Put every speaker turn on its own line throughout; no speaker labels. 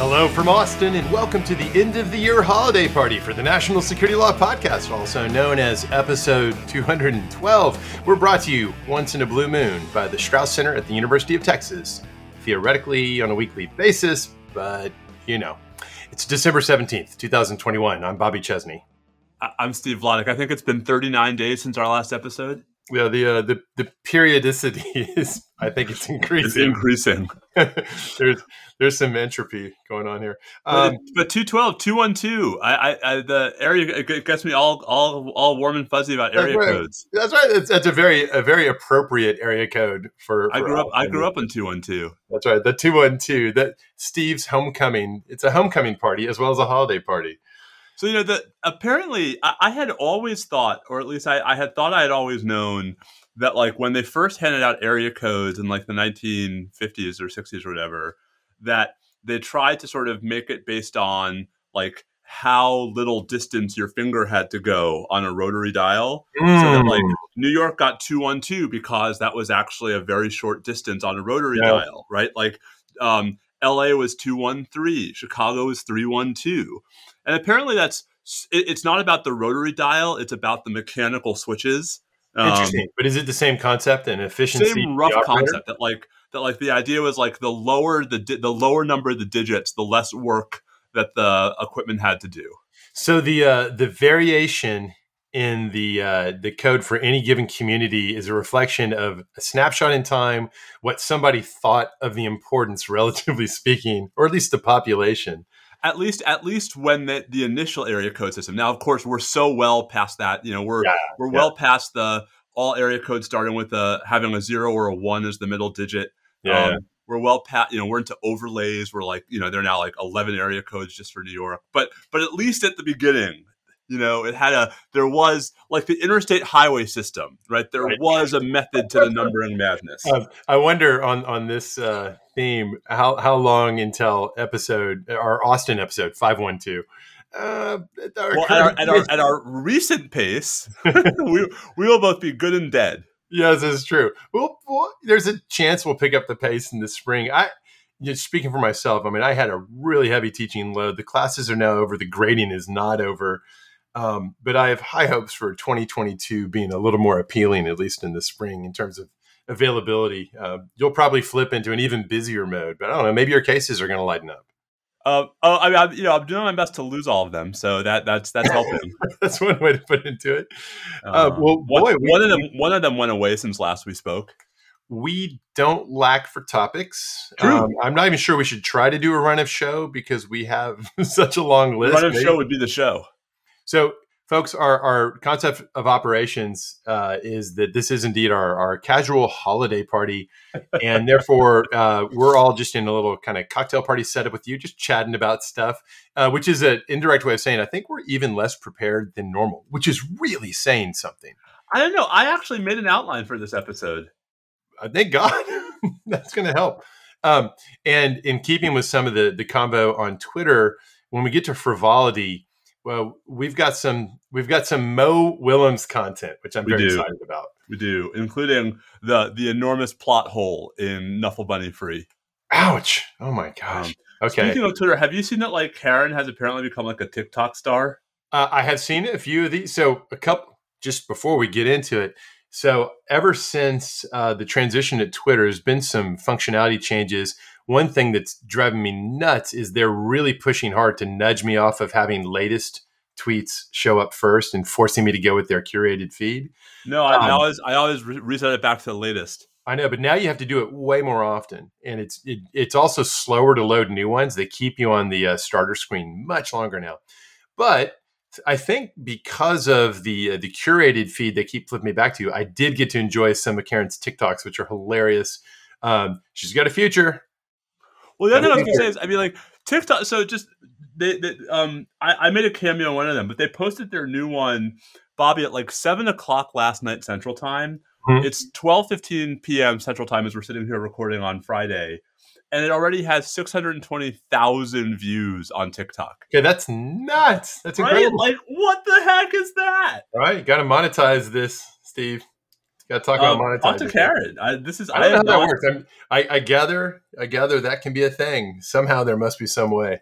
Hello from Austin, and welcome to the end of the year holiday party for the National Security Law Podcast, also known as episode 212. We're brought to you once in a blue moon by the Strauss Center at the University of Texas, theoretically on a weekly basis, but you know. It's December 17th, 2021. I'm Bobby Chesney.
I'm Steve Vladeck. I think it's been 39 days since our last episode.
Yeah, the uh, the the periodicity is, I think, it's increasing.
It's
increasing. there's there's some entropy going on here.
But,
Um,
it- but 212, 212. I, I, I, the area it gets me all, all, all warm and fuzzy about area
That's right.
codes.
that's right. It's, that's a very a very appropriate area code for.
I grew up, I grew up in 212.
That's right. The two one two. That Steve's homecoming. It's a homecoming party as well as a holiday party.
So, you know, the, apparently I, I had always thought, or at least I, I had thought I had always known that like when they first handed out area codes in like the 1950s or 60s or whatever, that they tried to sort of make it based on like how little distance your finger had to go on a rotary dial. So that like
Mm.
New York got 212 because that was actually a very short distance on a rotary
Yeah.
dial, right? Like um, LA was 213, Chicago was 312. And apparently that's it, it's not about the rotary dial, it's about the mechanical switches. Um,
Interesting. but is it the same concept and efficiency?
same rough concept that like that like the idea was like the lower the di- the lower number of the digits, the less work that the equipment had to do.
So the uh, the variation in the uh, the code for any given community is a reflection of a snapshot in time, what somebody thought of the importance, relatively speaking, or at least the population.
At least at least when the, the initial area code system. Now of course we're so well past that you know we're
Yeah,
we're
yeah.
well past the all area codes starting with a having a zero or a one as the middle digit. Um, we're well past you know we're into overlays. We're like you know they're now like 11 area codes just for new york. But but at least at the beginning you know it had a there was like the interstate highway system right there
Right.
was a method to the numbering madness
Um, I wonder on on this uh, theme how how long until episode our Austin episode five one two. Uh, at our
well, at our, at, our, at our recent pace, we, we will both be good and dead.
Yes, it's true. Well, well, there's a chance we'll pick up the pace in the spring. I, just speaking for myself, I mean, I had a really heavy teaching load. The classes are now over. The grading is not over. Um, but I have high hopes for 2022 being a little more appealing, at least in the spring, in terms of availability. Uh, you'll probably flip into an even busier mode, but I don't know. Maybe your cases are going to lighten up.
Uh, oh, I mean, I'm, you know, I'm doing my best to lose all of them, so that that's that's helping.
That's one way to put into it. Uh,
Um,
well,
one,
we-
one of them one of them went away since last we spoke.
we don't lack for topics. Um, I'm not even sure we should try to do a run of show because we have such a long list.
Run of
Maybe-
show would be the show.
So, folks, our, our concept of operations uh, is that this is indeed our, our casual holiday party. And therefore, uh, we're all just in a little kind of cocktail party setup with you, just chatting about stuff, uh, which is an indirect way of saying I think we're even less prepared than normal, which is really saying something.
I don't know. I actually made an outline for this episode.
Uh, thank God. That's going to help. Um, and in keeping with some of the the combo on Twitter, when we get to frivolity, well, we've got some we've got some Mo Willems content, which I'm
We
very
do.
excited about.
We do, including the the enormous plot hole in Knuffle Bunny Free.
Ouch! Oh my gosh. okay,
Speaking of Twitter, have you seen that like Karen has apparently become like a TikTok star?
uh, I have seen a few of these. So a couple just before we get into it. So ever since uh, the transition at Twitter, there's been some functionality changes. One thing that's driving me nuts is they're really pushing hard to nudge me off of having latest tweets show up first and forcing me to go with their curated feed.
No, I, I
Um,
always I always re- reset it back to the latest.
I know, but now you have to do it way more often, and it's it, it's also slower to load new ones. They keep you on the uh, starter screen much longer now. But I think because of the uh, the curated feed they keep flipping me back to, you. I did get to enjoy some of Karen's TikToks, which are hilarious. Um, she's got a future.
Well, the other thing I was gonna say is, I mean, like TikTok. So just they, they um, I, I made a cameo on one of them, but they posted their new one, Bobby, at like seven o'clock last night Central Time.
Mhm.
It's twelve fifteen p.m. Central Time as we're sitting here recording on Friday, and it already has six hundred twenty thousand views on TikTok.
Okay, that's nuts. That's
Right?
incredible.
Like, what the heck is that?
All right, you got to monetize this, Steve. To talk about
Um,
monetizing.
talk to Karen. I, this is
I don't know
have
how that works. I'm, I, I gather, I gather that can be a thing. Somehow there must be some way.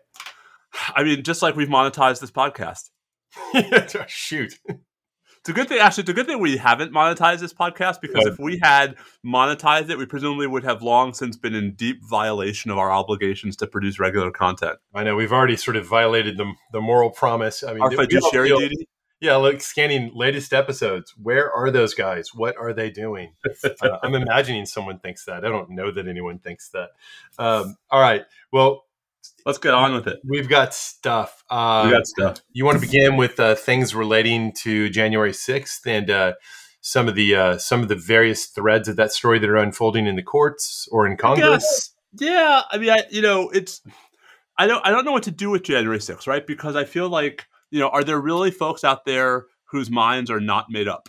I mean, just like we've monetized this podcast.
Shoot.
It's a good thing. Actually, it's a good thing we haven't monetized this podcast because
Good.
if we had monetized it, we presumably would have long since been in deep violation of our obligations to produce regular content.
I know we've already sort of violated the the moral promise. I mean,
Our fiduciary duty.
Yeah, look, scanning latest episodes. Where are those guys? What are they doing? Uh, I'm imagining someone thinks that. I don't know that anyone thinks that. Um, all right. Well,
Let's get on with it.
we've got stuff. Uh,
We got stuff.
you want to begin with uh, things relating to January 6th and uh, some of the uh, some of the various threads of that story that are unfolding in the courts or in Congress.
Yes. Yeah. I mean, I, you know, it's. I don't. I don't know what to do with January 6th, right? Because I feel like you know, are there really folks out there whose minds are not made up?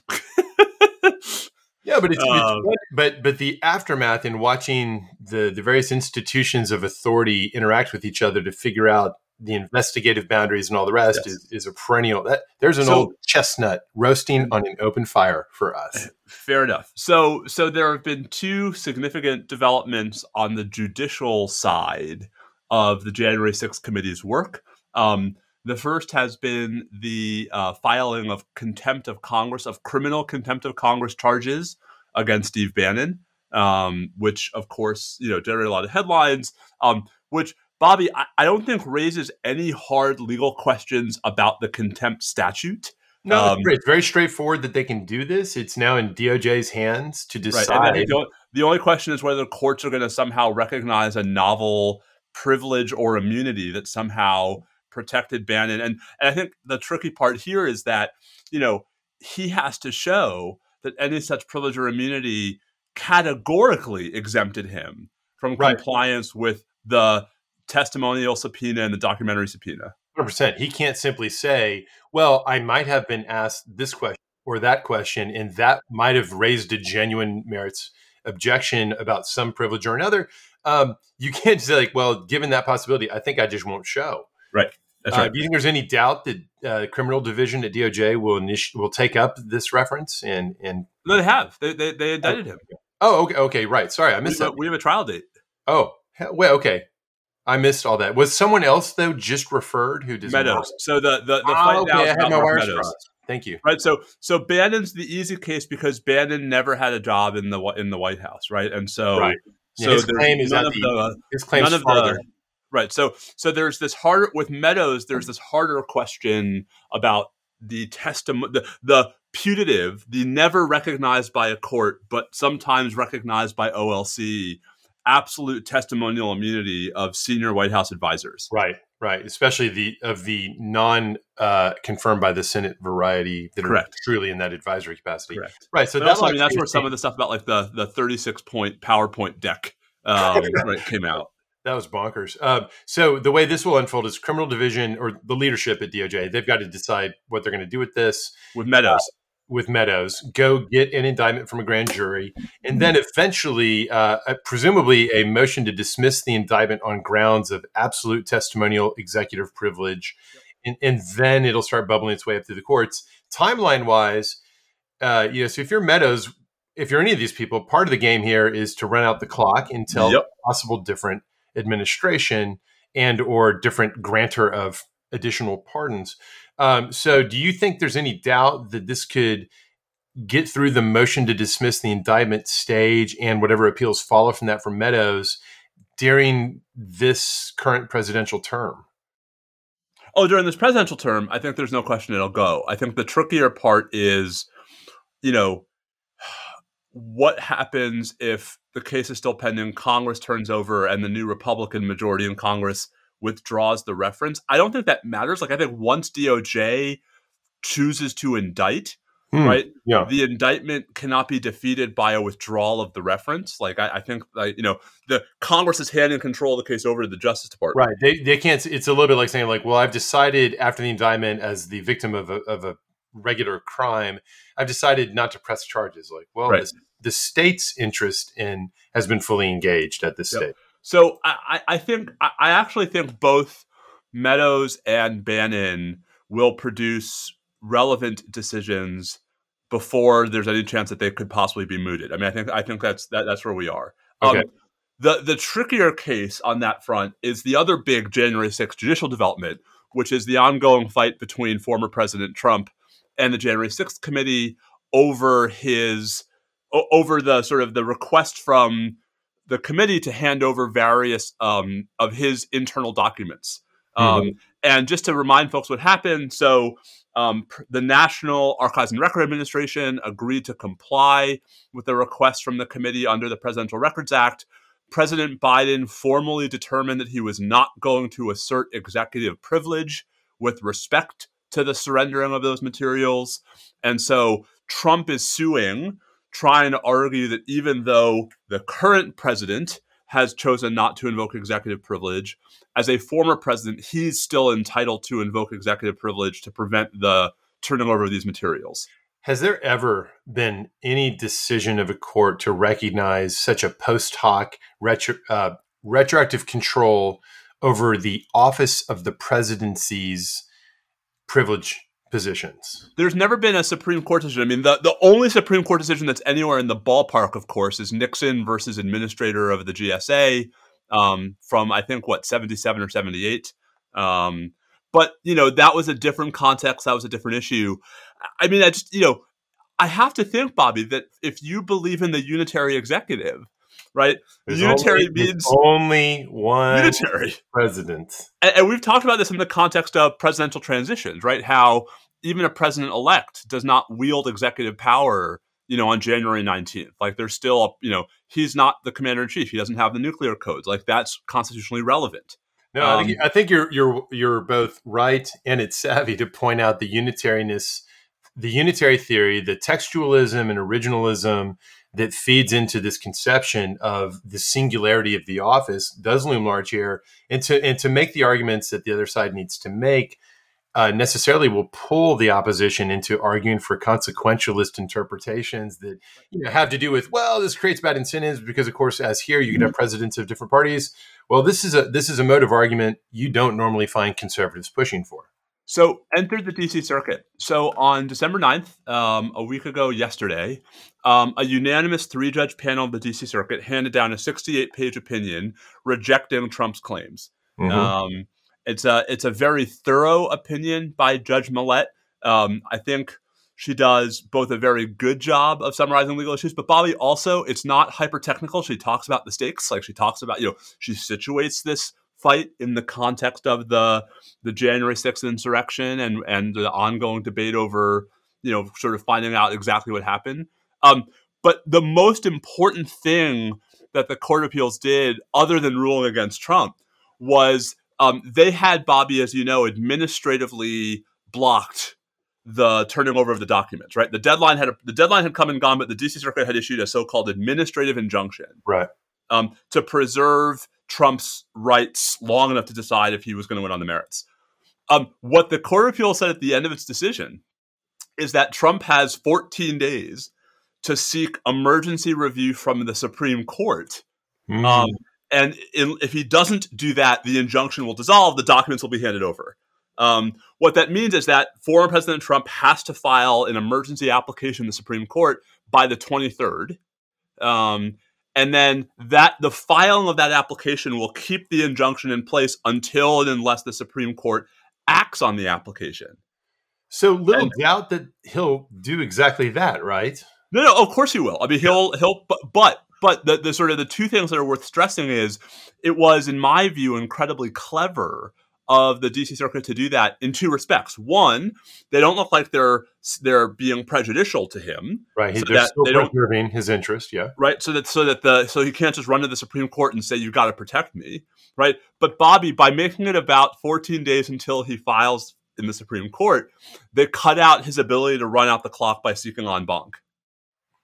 Yeah, but it's, it's
Um,
but, but but the aftermath in watching the the various institutions of authority interact with each other to figure out the investigative boundaries and all the rest
Yes.
is, is a perennial that there's an
So-
old chestnut roasting on an open fire for us.
Fair enough. So, so there have been two significant developments on the judicial side of the January 6th committee's work. Um, the first has been the uh, filing of contempt of Congress, of criminal contempt of Congress charges against Steve Bannon, um, which, of course, you know, generated a lot of headlines. Um, which, Bobby, I, I don't think raises any hard legal questions about the contempt statute.
No,
Um,
it's, very straightforward that they can do this. It's now in DOJ's hands to
Right.
decide.
And I think the, the only question is whether courts are going to somehow recognize a novel privilege or immunity that somehow protected Bannon. And, and I think the tricky part here is that, you know, he has to show that any such privilege or immunity categorically exempted him from
Right.
compliance with the testimonial subpoena and the documentary subpoena.
100%. He can't simply say, well, I might have been asked this question or that question, and that might have raised a genuine merits objection about some privilege or another. Um, you can't say, like, well, given that possibility, I think I just won't show.
That's
Uh,
right.
do you think there's any doubt that uh, criminal division at DOJ will initi- will take up this reference and and
no, they have. They, they, they indicted him.
oh okay okay right sorry I missed
have, a,
that
we have a trial date.
oh he- well okay I missed all that was someone else though just referred who does
Meadows.
not-
So the, the, the
Ah,
fight
okay
now is
had
about
my
Meadows.
crossed thank you
right so so bannon's the easy case because bannon never had a job in the in the white house right and so
Right. Yeah,
so
his
there's
claim is
none
that
of
the-
the
his claims
none of
farther
the right so so there's this harder with meadows there's this harder question about the testimony the, the putative the never recognized by a court but sometimes recognized by olc absolute testimonial immunity of senior white house advisors.
Right right especially the of the non uh, confirmed by the Senate variety that
Correct.
are truly in that advisory capacity.
Correct.
Right so
But
that
also, I mean, that's where some of the stuff about like the the 36 point PowerPoint deck um, right, came out.
That was bonkers. Um, so the way this will unfold is criminal division or the leadership at DOJ. They've got to decide what they're going to do with this
with Meadows.
with Meadows. Go get an indictment from a grand jury, and then eventually, uh, uh, presumably, a motion to dismiss the indictment on grounds of absolute testimonial executive privilege, and, and then it'll start bubbling its way up through the courts. Timeline wise, uh, you know, so if you're Meadows, if you're any of these people, part of the game here is to run out the clock until
Yep.
possible different administration and or different grantor of additional pardons. Um, so, do you think there's any doubt that this could get through the motion to dismiss the indictment stage and whatever appeals follow from that from Meadows during this current presidential term?
Oh, during this presidential term, I think there's no question it'll go. I think the trickier part is, you know, what happens if the case is still pending, Congress turns over, and the new Republican majority in Congress withdraws the reference? I don't think that matters. Like, I think once DOJ chooses to indict,
Hmm.
right,
Yeah.
the indictment cannot be defeated by a withdrawal of the reference. Like, I, I think, like, you know, the Congress is handing control of the case over to the Justice Department.
Right. They, they can't, it's a little bit like saying, like, well, I've decided after the indictment as the victim of a, of a regular crime, I've decided not to press charges. Like, well,
Right.
the, the state's interest in has been fully engaged at this
Yep.
stage.
So I, I think I I actually think both Meadows and Bannon will produce relevant decisions before there's any chance that they could possibly be mooted. I mean, I think I think that's that, that's where we are. Okay. Um, the the trickier case on that front is the other big January 6th judicial development, which is the ongoing fight between former President Trump and the January 6th committee over his over the sort of the request from the committee to hand over various um, of his internal documents. Um, mm-hmm. And just to remind folks what happened, so um, the National Archives and Record Administration agreed to comply with the request from the committee under the Presidential Records Act. President Biden formally determined that he was not going to assert executive privilege with respect to the surrendering of those materials. And so Trump is suing, trying to argue that even though the current president has chosen not to invoke executive privilege, as a former president, he's still entitled to invoke executive privilege to prevent the turning over of these materials.
Has there ever been any decision of a court to recognize such a post hoc retro, uh, retroactive control over the office of the presidency's privilege positions.
There's never been a Supreme Court decision. I mean, the, the only Supreme Court decision that's anywhere in the ballpark, of course, is Nixon versus administrator of the GSA um, from, I think, what, 77 or 78. Um, but, you know, that was a different context. That was a different issue. I mean, I just, you know, I have to think, Bobby, that if you believe in the unitary executive, right?
There's unitary only, means only one unitary president.
And, and, we've talked about this in the context of presidential transitions, right? How even a president elect does not wield executive power, you know, on January 19th. Like there's still, a, you know, he's not the commander in chief. He doesn't have the nuclear codes. Like that's constitutionally relevant.
No, um, I, think, I think you're you're you're both right and it's savvy to point out the unitariness, the unitary theory, the textualism and originalism that feeds into this conception of the singularity of the office does loom large here, and to and to make the arguments that the other side needs to make uh, necessarily will pull the opposition into arguing for consequentialist interpretations that you know have to do with well this creates bad incentives because of course as here you can have mm-hmm. presidents of different parties. Well this is a this is a mode of argument you don't normally find conservatives pushing for
so entered the DC circuit. So on December 9th, um, a week ago yesterday, um, a unanimous three judge panel of the DC circuit handed down a 68 page opinion rejecting Trump's claims. Mm-hmm. Um, it's, a, it's a very thorough opinion by Judge Millett. Um, I think she does both a very good job of summarizing legal issues, but Bobby also, it's not hyper technical. She talks about the stakes. Like she talks about, you know, she situates this fight in the context of the the January 6th insurrection and and the ongoing debate over you know sort of finding out exactly what happened. Um, but the most important thing that the Court Appeals did, other than ruling against Trump, was um, they had Bobby, as you know, administratively blocked the turning over of the documents. Right, the deadline had the deadline had come and gone, but the DC Circuit had issued a so-called administrative injunction,
right,
um, to preserve Trump's rights long enough to decide if he was going to win on the merits. Um, what the Court of Appeal said at the end of its decision is that Trump has 14 days to seek emergency review from the Supreme Court. Mm. Um, and in, if he doesn't do that, the injunction will dissolve, the documents will be handed over. Um, what that means is that former President Trump has to file an emergency application in the Supreme Court by the 23rd. Um, and then that the filing of that application will keep the injunction in place until and unless the Supreme Court acts on the application.
So little and, doubt that he'll do exactly that, right?
No, no, of course he will. I mean, he'll he'll but but but the, the sort of the two things that are worth stressing is it was, in my view, incredibly clever of the DC Circuit to do that in two respects. One, they don't look like they're they're being prejudicial to him.
Right, so they're still they preserving his interest. Yeah,
right. So that so that the so he can't just run to the Supreme Court and say you've got to protect me. Right, but Bobby, by making it about 14 days until he files in the Supreme Court, they cut out his ability to run out the clock by seeking en banc.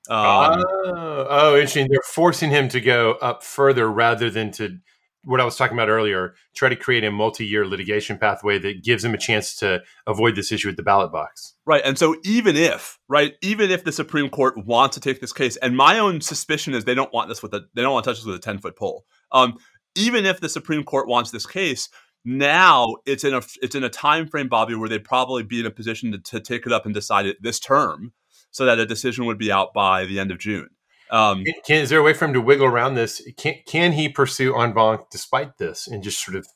Um, oh, oh, interesting. They're forcing him to go up further rather than to what I was talking about earlier, try to create a multi-year litigation pathway that gives him a chance to avoid this issue at the ballot box.
Right. And so even if, right, even if the Supreme Court wants to take this case, and my own suspicion is they don't want this with a they don't want to touch this with a 10-foot pole. Um, even if the Supreme Court wants this case, now it's in a it's in a time frame, Bobby, where they'd probably be in a position to, to take it up and decide it this term so that a decision would be out by the end of June. Um,
can, is there a way for him to wiggle around this? Can can he pursue en banc despite this and just sort of?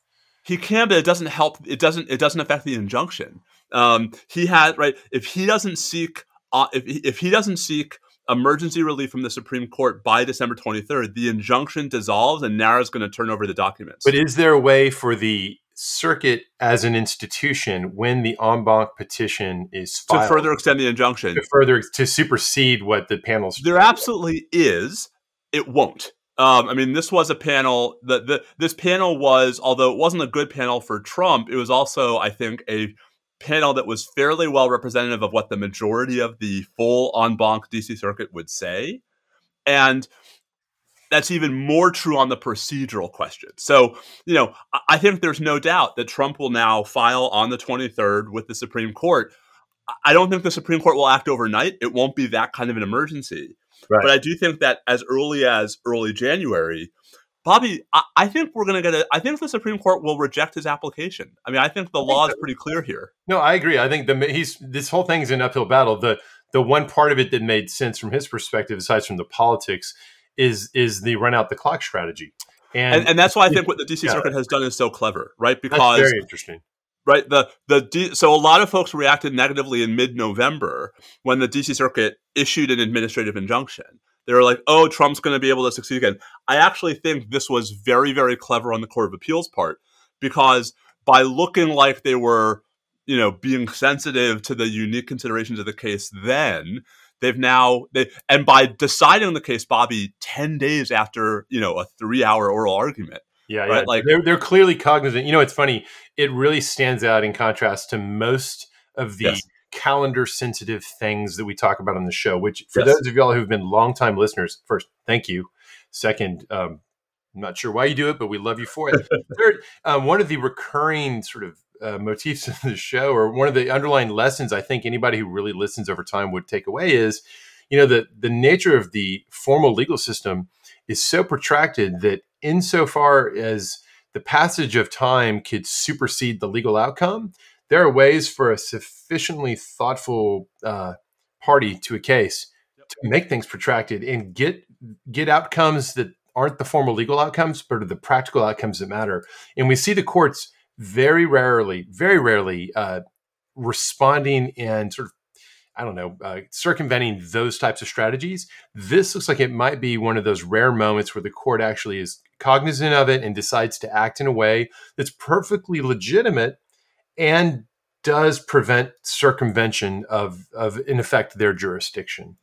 He can, but it doesn't help. It doesn't. It doesn't affect the injunction. Um, he had right. If he doesn't seek, uh, if if he doesn't seek emergency relief from the Supreme Court by December 23rd, the injunction dissolves and NARA's going to turn over the documents.
But is there a way for the circuit as an institution when the en banc petition is filed.
to further extend the injunction.
To further to supersede what the panels
there absolutely is. It won't. Um, i mean this was a panel that the, this panel was although it wasn't a good panel for trump it was also i think a panel that was fairly well representative of what the majority of the full en banc dc circuit would say. And that's even more true on the procedural question. So, you know, I think there's no doubt that Trump will now file on the 23rd with the Supreme Court. I don't think the Supreme Court will act overnight. It won't be that kind of an emergency. Right. But I do think that as early as early January, Bobby, I, I think we're going to get a. I think the Supreme Court will reject his application. I mean, I think the I law think is pretty clear here.
No, I agree. I think the he's this whole thing is an uphill battle. The the one part of it that made sense from his perspective, aside from the politics, is is the run out the clock strategy.
And, and, and that's why I think what the DC yeah. Circuit has done is so clever, right? Because
that's very interesting.
Right. The the D, so a lot of folks reacted negatively in mid November when the DC Circuit issued an administrative injunction. They were like, "Oh, Trump's going to be able to succeed again." I actually think this was very very clever on the Court of Appeals part because by looking like they were, you know, being sensitive to the unique considerations of the case then, They've now they and by deciding on the case, Bobby, ten days after you know a three-hour oral argument.
Yeah, right? yeah. Like they're they're clearly cognizant. You know, it's funny. It really stands out in contrast to most of the yes. calendar sensitive things that we talk about on the show. Which, for yes. those of y'all who've been longtime listeners, first, thank you. Second, um, I'm not sure why you do it, but we love you for it. Third, um, one of the recurring sort of uh, motifs of the show, or one of the underlying lessons I think anybody who really listens over time would take away is, you know, the the nature of the formal legal system is so protracted that insofar as the passage of time could supersede the legal outcome, there are ways for a sufficiently thoughtful uh, party to a case to make things protracted and get get outcomes that aren't the formal legal outcomes, but are the practical outcomes that matter. And we see the courts very rarely, very rarely uh, responding and sort of, I don't know, uh, circumventing those types of strategies. This looks like it might be one of those rare moments where the court actually is cognizant of it and decides to act in a way that's perfectly legitimate and does prevent circumvention of, of in effect, their jurisdiction.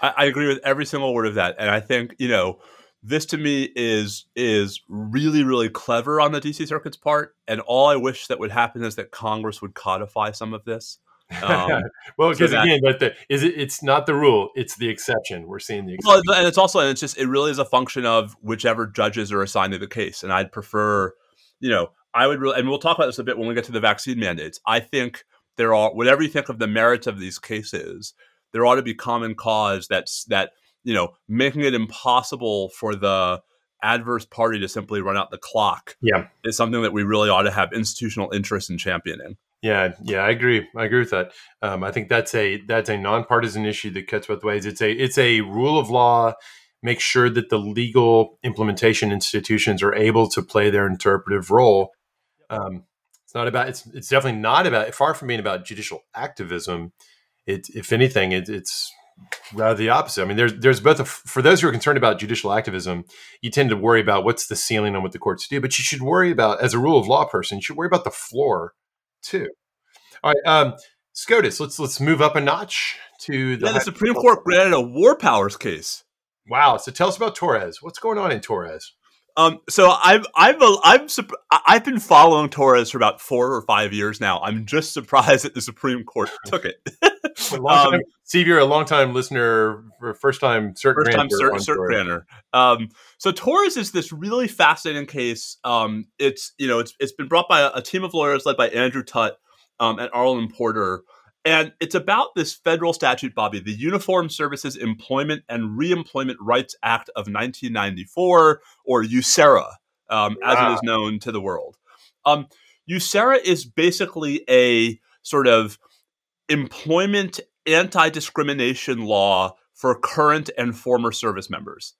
I, I agree with every single word of that. And I think, you know, this to me is is really really clever on the DC Circuit's part, and all I wish that would happen is that Congress would codify some of this.
Um, well, because so again, but the, is it, it's not the rule; it's the exception. We're seeing the exception.
Well, and it's also and it's just it really is a function of whichever judges are assigned to the case, and I'd prefer, you know, I would really, and we'll talk about this a bit when we get to the vaccine mandates. I think there are whatever you think of the merits of these cases, there ought to be common cause that's that you know, making it impossible for the adverse party to simply run out the clock
yeah.
is something that we really ought to have institutional interest in championing.
Yeah, yeah, I agree. I agree with that. Um, I think that's a that's a nonpartisan issue that cuts both ways. It's a it's a rule of law. Make sure that the legal implementation institutions are able to play their interpretive role. Um, it's not about it's it's definitely not about far from being about judicial activism. It, if anything, it, it's rather the opposite. I mean, there's there's both a, for those who are concerned about judicial activism, you tend to worry about what's the ceiling on what the courts do, but you should worry about as a rule of law person, you should worry about the floor too. All right, um, SCOTUS, let's let's move up a notch to
the, yeah, the Supreme Court granted a war powers case.
Wow! So tell us about Torres. What's going on in Torres?
Um, so I've I've I'm I've been following Torres for about four or five years now. I'm just surprised that the Supreme Court took it.
um, Steve, you're a long time listener, first time cert
first time cert, cert granter. Um, so Torres is this really fascinating case. Um, it's you know it's it's been brought by a, a team of lawyers led by Andrew Tutt um, and Arlen Porter. And it's about this federal statute, Bobby, the Uniform Services Employment and Reemployment Rights Act of 1994, or USERRA, um, wow. as it is known to the world. Um, USERRA is basically a sort of employment anti discrimination law for current and former service members.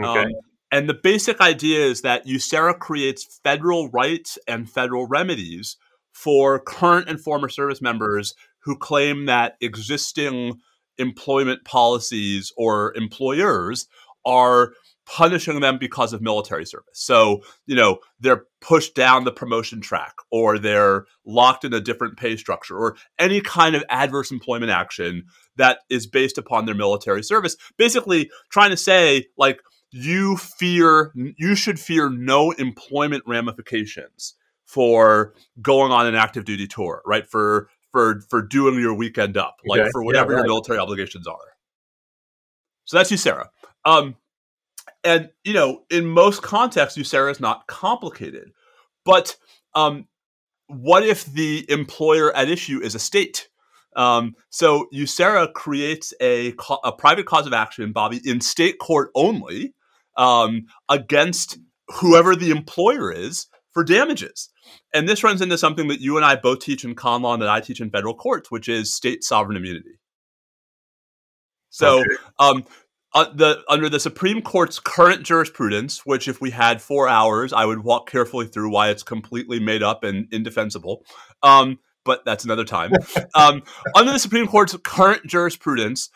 Okay.
Um, and the basic idea is that USERRA creates federal rights and federal remedies for current and former service members who claim that existing employment policies or employers are punishing them because of military service. So, you know, they're pushed down the promotion track or they're locked in a different pay structure or any kind of adverse employment action that is based upon their military service. Basically, trying to say, like, you fear, you should fear no employment ramifications for going on an active duty tour, right? For for for doing your weekend up, like
Okay.
for whatever
Yeah,
your military obligations are. So that's USERRA. Um, and you know, in most contexts, USERRA is not complicated. But um, what if the employer at issue is a state? Um, so USERRA creates a, a private cause of action, Bobby, in state court only um, against whoever the employer is for damages. And this runs into something that you and I both teach in con law and that I teach in federal courts, which is state sovereign immunity. So,
Okay.
um, uh, the under the Supreme Court's current jurisprudence, which if we had four hours, I would walk carefully through why it's completely made up and indefensible. Um, but that's another time. um, under the Supreme Court's current jurisprudence,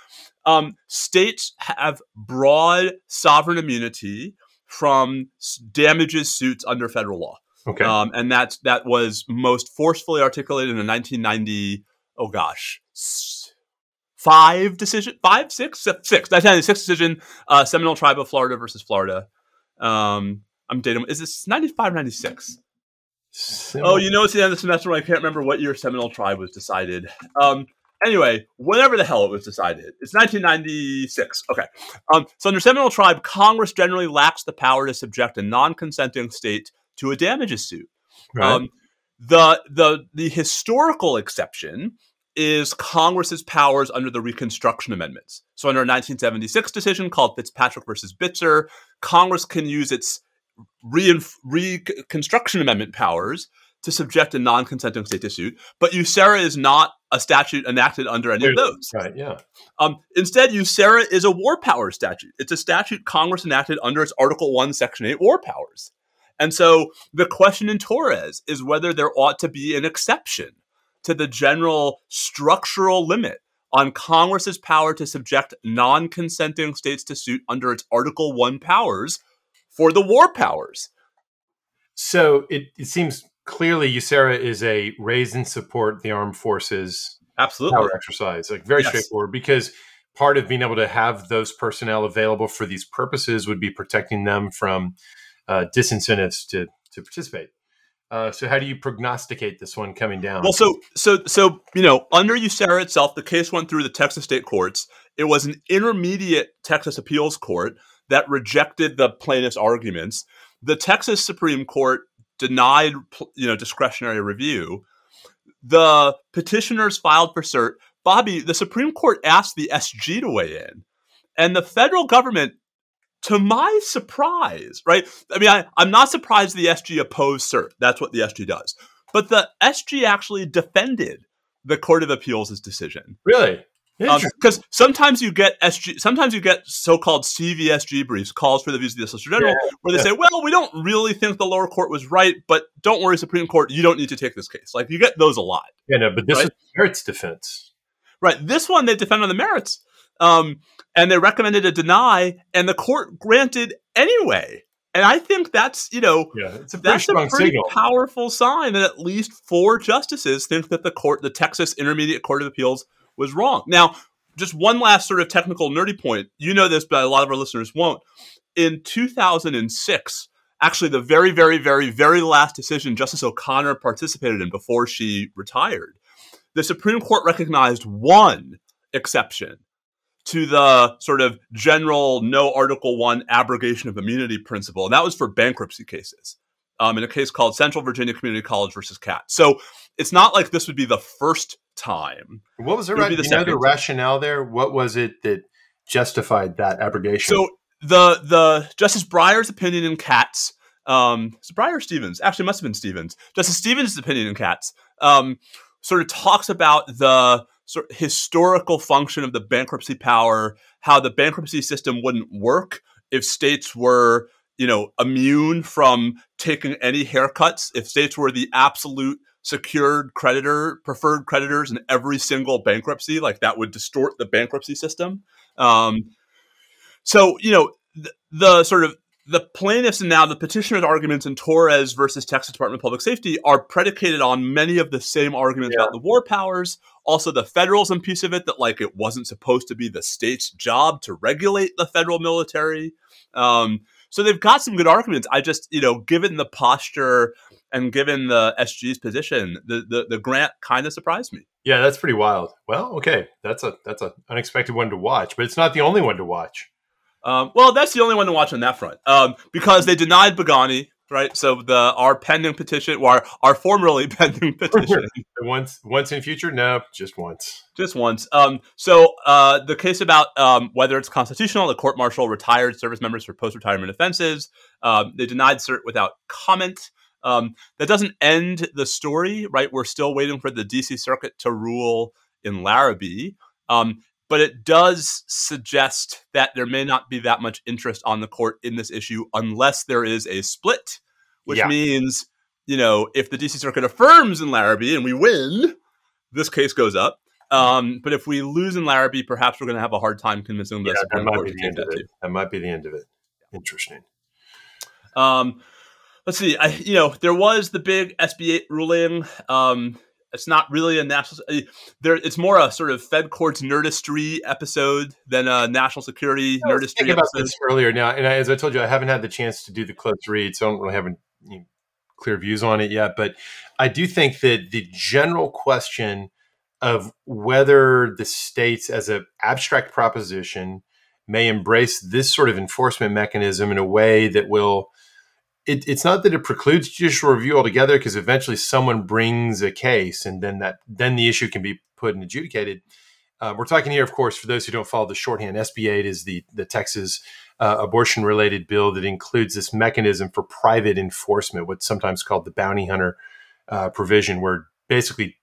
um, states have broad sovereign immunity from damages suits under federal law.
Okay.
Um, and that's that was most forcefully articulated in the 1990. Oh gosh, five decision, five six six. six, se- six, 1996 decision. Uh, Seminole Tribe of Florida versus Florida. Um, I'm dating. Is this 95, 96? Oh, you know, it's the end of the semester. when I can't remember what year Seminole Tribe was decided. Um, anyway, whatever the hell it was decided, it's 1996. Okay. Um, so under Seminole Tribe, Congress generally lacks the power to subject a non-consenting state to a damages suit.
Right.
Um, the the the historical exception is Congress's powers under the Reconstruction Amendments. So under a 1976 decision called Fitzpatrick versus Bitzer, Congress can use its reinf- Reconstruction Amendment powers to subject a non-consenting state to suit, but USERRA is not a statute enacted under any of those.
right. Yeah.
Um, instead, USERRA is a war power statute. It's a statute Congress enacted under its Article 1, Section 8 war powers. And so the question in Torres is whether there ought to be an exception to the general structural limit on Congress's power to subject non consenting states to suit under its Article 1 powers for the war powers.
So it, it seems clearly USERRA is a raise and support the armed forces
Absolutely.
power exercise. Like very
Yes.
straightforward because part of being able to have those personnel available for these purposes would be protecting them from uh, disincentives to to participate. Uh, so how do you prognosticate this one coming down?
Well, so so so you know, under USERRA itself, the case went through the Texas state courts. It was an intermediate Texas appeals court that rejected the plaintiff's arguments. The Texas Supreme Court denied, you know, discretionary review. The petitioners filed for cert. Bobby, the Supreme Court asked the SG to weigh in, and the federal government to my surprise, right? I mean, I, I'm not surprised the SG opposed cert. That's what the SG does. But the SG actually defended the Court of Appeals' decision.
really. Um,
because sometimes you get SG, sometimes you get so-called CVSG briefs, calls for the views of the Solicitor General, where they
yeah.
say, "Well, we don't really think the lower court was right, but don't worry, Supreme Court, you don't need to take this case." Like you get those a lot.
yeah, no, but this
right?
is merits defense.
Right. This one they defend on the merits. Um, and they recommended a deny, and the court granted anyway. And I think that's, you know,
Yeah, it's a pretty
that's a pretty
signal.
powerful sign that at least four justices think that the court, the Texas Intermediate Court of Appeals, was wrong. Now, just one last sort of technical nerdy point. You know this, but a lot of our listeners won't. In 2006, actually, the very, very, very, very last decision Justice O'Connor participated in before she retired, the Supreme Court recognized one exception to the sort of general no Article 1 abrogation of immunity principle, and that was for bankruptcy cases. Um, in a case called Central Virginia Community College versus Katz. So it's not like this would be the first time.
What was the,
It would
ra-
be the
you know the rationale there? What was it that justified that abrogation?
So the the Justice Breyer's opinion in Katz, um, Breyer or Stevens? Actually, it must have been Stevens. Justice Stevens' opinion in Katz um, sort of talks about the sort of historical function of the bankruptcy power, how the bankruptcy system wouldn't work if states were, you know, immune from taking any haircuts, if states were the absolute secured creditor, preferred creditors in every single bankruptcy, like that would distort the bankruptcy system. Um, so, you know, the, the sort of the plaintiffs and now the petitioner's arguments in Torres versus Texas Department of Public Safety are predicated on many of the same arguments yeah. about the war powers. Also, the federalism piece of it that like it wasn't supposed to be the state's job to regulate the federal military. Um, so they've got some good arguments. I just, you know, given the posture and given the SG's position, the the, the grant kind of surprised me.
Yeah, that's pretty wild. Well, okay, that's a that's an unexpected one to watch, but it's not the only one to watch.
Um, well, that's the only one to watch on that front um, because they denied Begani, right? So the our pending petition, or our, our formerly pending petition,
once once in future, no, just once,
just once. Um, so uh, the case about um, whether it's constitutional, the court martial retired service members for post retirement offenses. Um, they denied cert without comment. Um, that doesn't end the story, right? We're still waiting for the DC Circuit to rule in Larrabee. Um, but it does suggest that there may not be that much interest on the court in this issue unless there is a split, which yeah. means, you know, if the DC Circuit affirms in Larrabee and we win, this case goes up. Um, but if we lose in Larrabee, perhaps we're going to have a hard time convincing the yeah, Supreme
Court to change that too. That might be the end of it. Interesting.
Um, let's see. I, you know, there was the big SB8 ruling. Um, it's not really a national. Uh, there, it's more a sort of Fed courts nerdistry episode than a national security I was nerdistry.
about episode. this earlier now, and I, as I told you, I haven't had the chance to do the close read, so I don't really have any clear views on it yet. But I do think that the general question of whether the states, as an abstract proposition, may embrace this sort of enforcement mechanism in a way that will it, it's not that it precludes judicial review altogether because eventually someone brings a case and then that then the issue can be put and adjudicated. Uh, we're talking here, of course, for those who don't follow the shorthand, SB8 is the the Texas uh, abortion related bill that includes this mechanism for private enforcement, what's sometimes called the bounty hunter uh, provision, where basically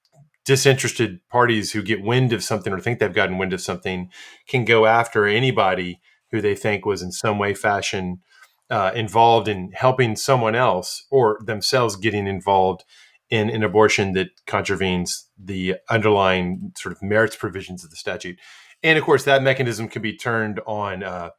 disinterested parties who get wind of something or think they've gotten wind of something can go after anybody who they think was in some way, fashion uh, involved in helping someone else or themselves getting involved in an abortion that contravenes the underlying sort of merits provisions of the statute. And of course, that mechanism can be turned on uh,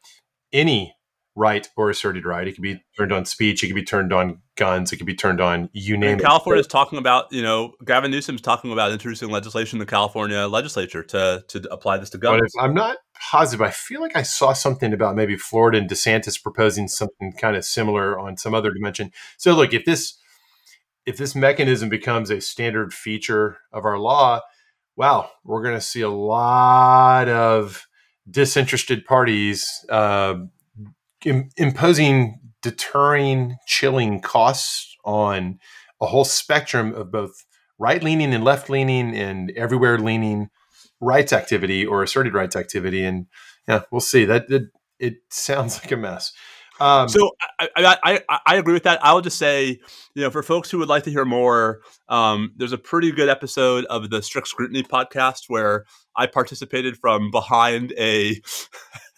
any right or asserted right. It can be turned on speech. It can be turned on guns. It can be turned on you name
and California is talking about, you know, Gavin Newsom's talking about introducing legislation in the California legislature to to apply this to guns.
I'm not positive. I feel like I saw something about maybe Florida and DeSantis proposing something kind of similar on some other dimension. So look, if this if this mechanism becomes a standard feature of our law, wow, we're going to see a lot of disinterested parties uh, Im- imposing deterring, chilling costs on a whole spectrum of both right leaning and left leaning and everywhere leaning rights activity or asserted rights activity. And yeah, we'll see. That it, it sounds like a mess.
Um, so I, I, I, I, agree with that. I will just say, you know, for folks who would like to hear more, um, there's a pretty good episode of the Strict Scrutiny podcast where I participated from behind a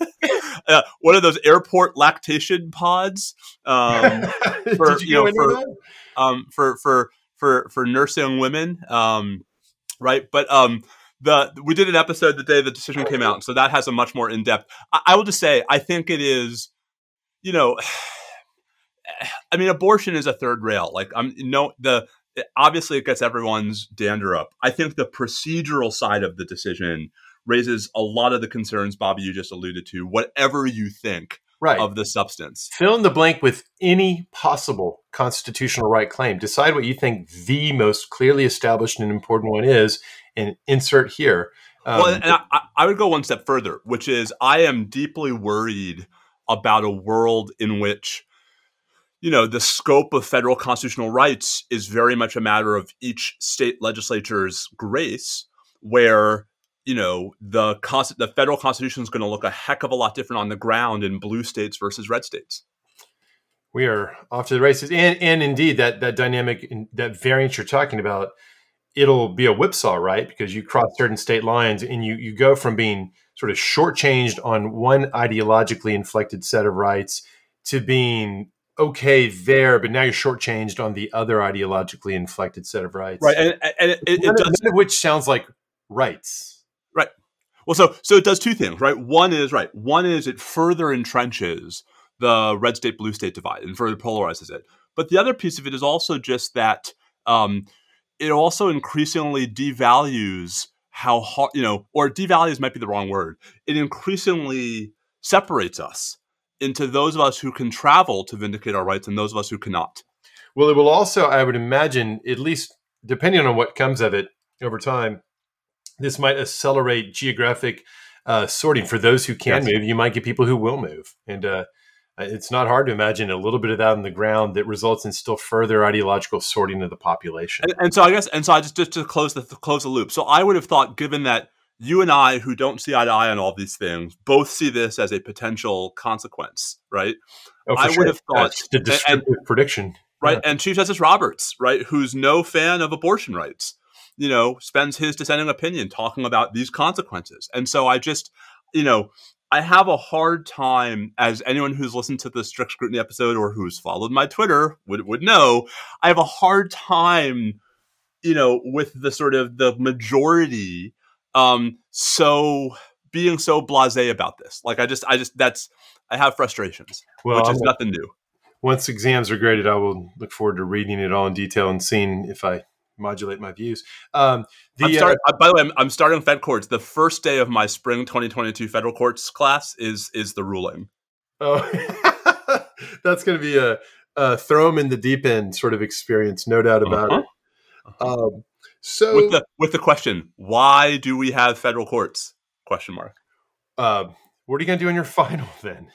uh, one of those airport lactation pods um, for you, you know for, um, for for for for nursing women, um, right? But um, the we did an episode the day the decision came out, so that has a much more in depth. I, I will just say, I think it is, you know. I mean, abortion is a third rail. Like, I'm no the obviously it gets everyone's dander up. I think the procedural side of the decision raises a lot of the concerns, Bobby, you just alluded to, whatever you think right. of the substance.
Fill in the blank with any possible constitutional right claim. Decide what you think the most clearly established and important one is, and insert here.
Um, well, and I, I would go one step further, which is I am deeply worried about a world in which you know, the scope of federal constitutional rights is very much a matter of each state legislature's grace, where you know the the federal constitution is going to look a heck of a lot different on the ground in blue states versus red states.
We are off to the races, and and indeed that that dynamic, that variance you're talking about it'll be a whipsaw, right? Because you cross certain state lines and you you go from being sort of shortchanged on one ideologically inflected set of rights to being okay there, but now you're shortchanged on the other ideologically inflected set of rights.
Right, and, and it, it,
none,
does,
of which sounds like rights.
Right. Well, so so it does two things, right? One is right. One is it further entrenches the red state blue state divide and further polarizes it. But the other piece of it is also just that um, it also increasingly devalues how hard you know, or devalues might be the wrong word. It increasingly separates us into those of us who can travel to vindicate our rights and those of us who cannot.
Well, it will also, I would imagine, at least depending on what comes of it over time, this might accelerate geographic uh, sorting for those who can yes. move. You might get people who will move, and uh, it's not hard to imagine a little bit of that on the ground that results in still further ideological sorting of the population.
And, and so, I guess, and so I just just to close the to close the loop. So, I would have thought, given that you and I, who don't see eye to eye on all these things, both see this as a potential consequence, right?
Oh, I sure. would have thought That's the descriptive and, prediction,
right? Yeah. And Chief Justice Roberts, right, who's no fan of abortion rights, you know, spends his dissenting opinion talking about these consequences. And so I just, you know, I have a hard time, as anyone who's listened to the strict scrutiny episode or who's followed my Twitter would would know, I have a hard time, you know, with the sort of the majority um so being so blasé about this. Like I just I just that's I have frustrations, well, which is nothing new.
Once exams are graded, I will look forward to reading it all in detail and seeing if I modulate my views. Um,
the, start, uh, by the way, I'm, I'm, starting Fed courts. The first day of my spring 2022 federal courts class is is the ruling.
Oh, that's going to be a, a, throw them in the deep end sort of experience, no doubt about uh-huh. it. Uh-huh. Um, so
with the with the question, why do we have federal courts? Question mark.
Uh, what are you going to do in your final then?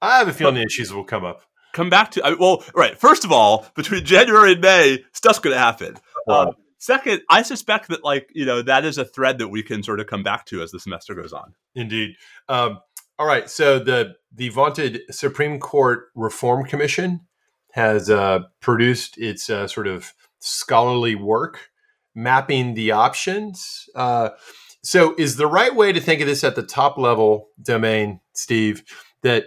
I have a feeling the issues will come up.
Come back to I, well, right. First of all, between January and May, stuff's going to happen. Um, second, I suspect that like you know that is a thread that we can sort of come back to as the semester goes on.
Indeed. Um, all right. So the the vaunted Supreme Court Reform Commission has uh, produced its uh, sort of scholarly work mapping the options. Uh, so, is the right way to think of this at the top level domain, Steve, that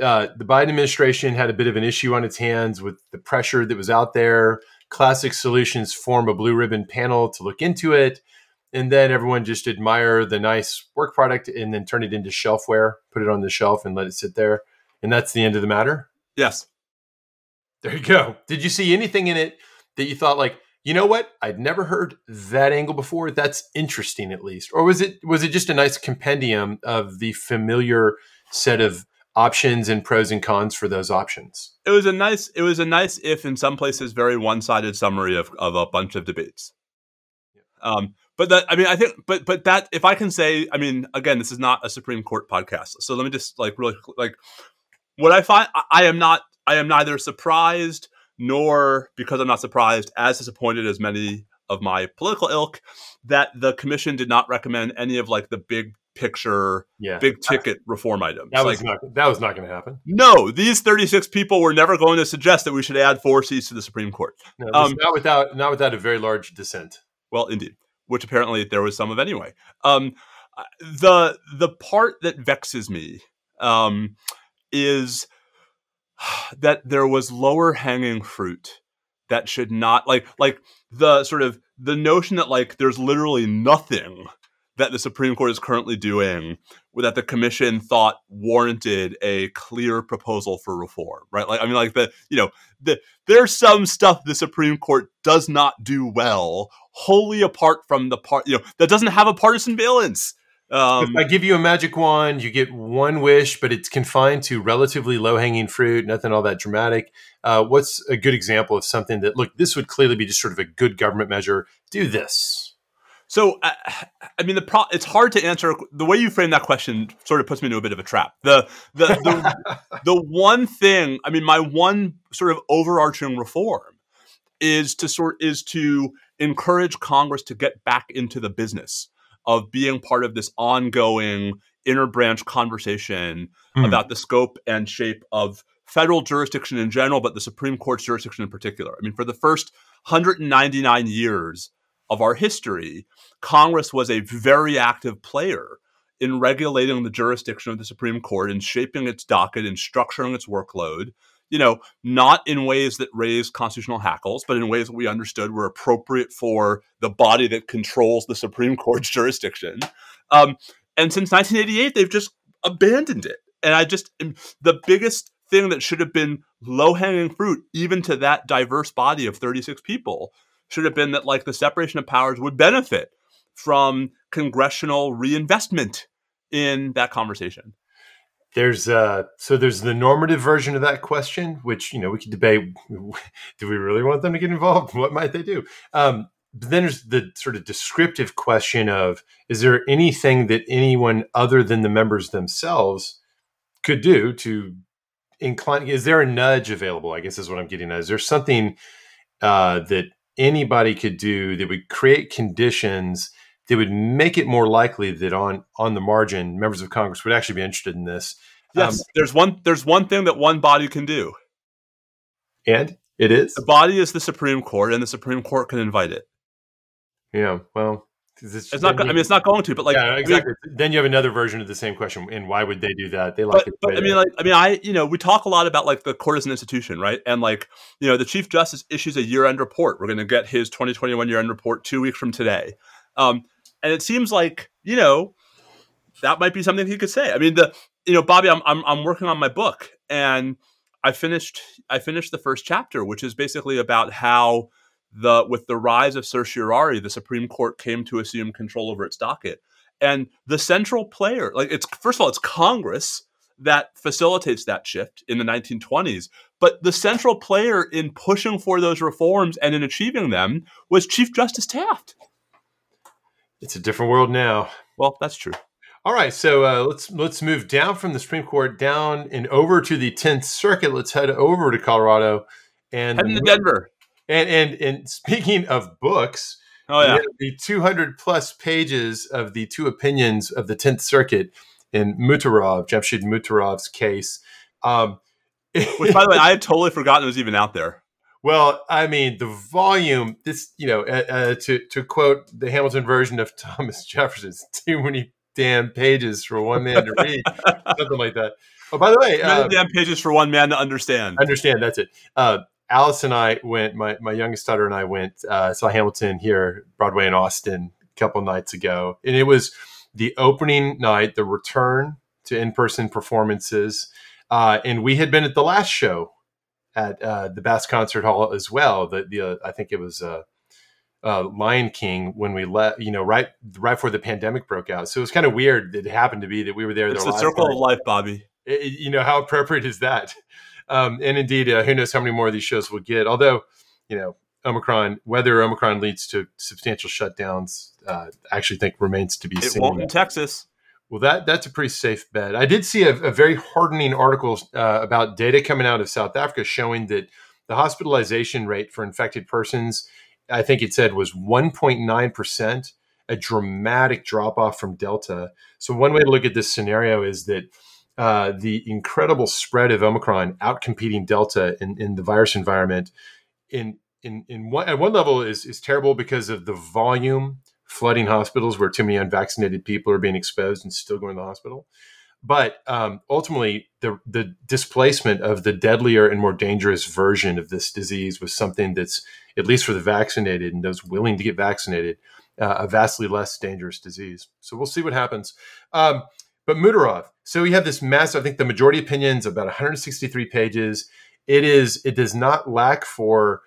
uh, the Biden administration had a bit of an issue on its hands with the pressure that was out there? Classic Solutions form a blue ribbon panel to look into it. And then everyone just admire the nice work product and then turn it into shelfware, put it on the shelf and let it sit there. And that's the end of the matter?
Yes.
There you go. Did you see anything in it that you thought like, you know what? I'd never heard that angle before. That's interesting, at least. Or was it was it just a nice compendium of the familiar set of options and pros and cons for those options?
It was a nice. It was a nice, if in some places very one sided summary of of a bunch of debates. Um, but that I mean, I think, but but that if I can say, I mean, again, this is not a Supreme Court podcast, so let me just like really like what I find. I, I am not. I am neither surprised nor, because I'm not surprised, as disappointed as many of my political ilk, that the commission did not recommend any of like the big picture, yeah. big ticket reform items.
That
was
like, not that was not going to happen.
No, these 36 people were never going to suggest that we should add four seats to the Supreme Court.
No, um, not without not without a very large dissent.
Well, indeed, which apparently there was some of anyway. Um, the the part that vexes me um, is that there was lower hanging fruit that should not like like the sort of the notion that like there's literally nothing that the Supreme Court is currently doing that the commission thought warranted a clear proposal for reform, right? Like, I mean, like the, you know, the, there's some stuff the Supreme Court does not do well, wholly apart from the part, you know, that doesn't have a partisan valence.
Um, if I give you a magic wand, you get one wish, but it's confined to relatively low hanging fruit, nothing all that dramatic. Uh, what's a good example of something that, look, this would clearly be just sort of a good government measure? Do this.
So, uh, I mean, the pro- it's hard to answer. The way you frame that question sort of puts me into a bit of a trap. The the the, the one thing, I mean, my one sort of overarching reform is to sort is to encourage Congress to get back into the business of being part of this ongoing interbranch conversation mm. about the scope and shape of federal jurisdiction in general, but the Supreme Court's jurisdiction in particular. I mean, for the first 199 years of our history, Congress was a very active player in regulating the jurisdiction of the Supreme Court and shaping its docket and structuring its workload. You know, not in ways that raised constitutional hackles, but in ways that we understood were appropriate for the body that controls the Supreme Court's jurisdiction. Um, and since 1988, they've just abandoned it. And I just, the biggest thing that should have been low hanging fruit, even to that diverse body of 36 people, should have been that like the separation of powers would benefit from congressional reinvestment in that conversation.
There's uh so there's the normative version of that question, which you know we could debate. do we really want them to get involved? What might they do? Um, but then there's the sort of descriptive question of is there anything that anyone other than the members themselves could do to incline? Is there a nudge available? I guess is what I'm getting at. Is there something uh, that anybody could do that would create conditions that would make it more likely that on on the margin members of Congress would actually be interested in this.
Yes, um, there's one there's one thing that one body can do.
And it is
the body is the Supreme Court, and the Supreme Court can invite it.
Yeah, well,
it's, it's not. You, I mean, it's not going to. But like,
yeah, exactly. I mean, then you have another version of the same question. And why would they do that? They like
but, But I mean, like, I mean, I you know, we talk a lot about like the court as an institution, right? And like, you know, the chief justice issues a year-end report. We're going to get his 2021 year-end report two weeks from today. Um, and it seems like you know that might be something he could say. I mean, the you know, Bobby, I'm I'm, I'm working on my book, and I finished I finished the first chapter, which is basically about how the with the rise of certiorari, the Supreme Court came to assume control over its docket, and the central player, like it's first of all, it's Congress that facilitates that shift in the 1920s. But the central player in pushing for those reforms and in achieving them was Chief Justice Taft.
It's a different world now.
Well, that's true.
All right, so uh, let's let's move down from the Supreme Court down and over to the Tenth Circuit. Let's head over to Colorado and
to Denver.
And and and speaking of books,
oh yeah,
the 200 plus pages of the two opinions of the Tenth Circuit in Muhtorov, Jamshid Muhtorov's case. Um,
Which, by the way, I had totally forgotten it was even out there.
Well, I mean, the volume. This, you know, uh, uh, to to quote the Hamilton version of Thomas Jefferson, too many damn pages for one man to read, something like that. Oh, by the way,
uh, damn pages for one man to understand.
Understand. That's it. Uh, Alice and I went. My my youngest daughter and I went. Uh, saw Hamilton here, Broadway in Austin, a couple nights ago, and it was the opening night, the return to in person performances. Uh, and we had been at the last show at uh, the Bass Concert Hall as well. The, the uh, I think it was uh, uh Lion King when we let you know right right before the pandemic broke out. So it was kind of weird that it happened to be that we were there.
It's the circle of life, Bobby.
It, you know how appropriate is that? Um, and indeed, uh, who knows how many more of these shows we'll get? Although you know. Omicron, whether Omicron leads to substantial shutdowns, uh, I actually think remains to be
it
seen.
It won't in Texas.
Well, that that's a pretty safe bet. I did see a, a very hardening article uh, about data coming out of South Africa showing that the hospitalization rate for infected persons, I think it said, was 1.9 percent, a dramatic drop off from Delta. So one way to look at this scenario is that uh, the incredible spread of Omicron outcompeting Delta in, in the virus environment in in in one at one level is is terrible because of the volume flooding hospitals where too many unvaccinated people are being exposed and still going to the hospital. But um, ultimately, the the displacement of the deadlier and more dangerous version of this disease was something that's at least for the vaccinated and those willing to get vaccinated, uh, a vastly less dangerous disease. So we'll see what happens. Um, but Muhtorov, so we have this massive. I think the majority opinions about 163 pages. It is. It does not lack for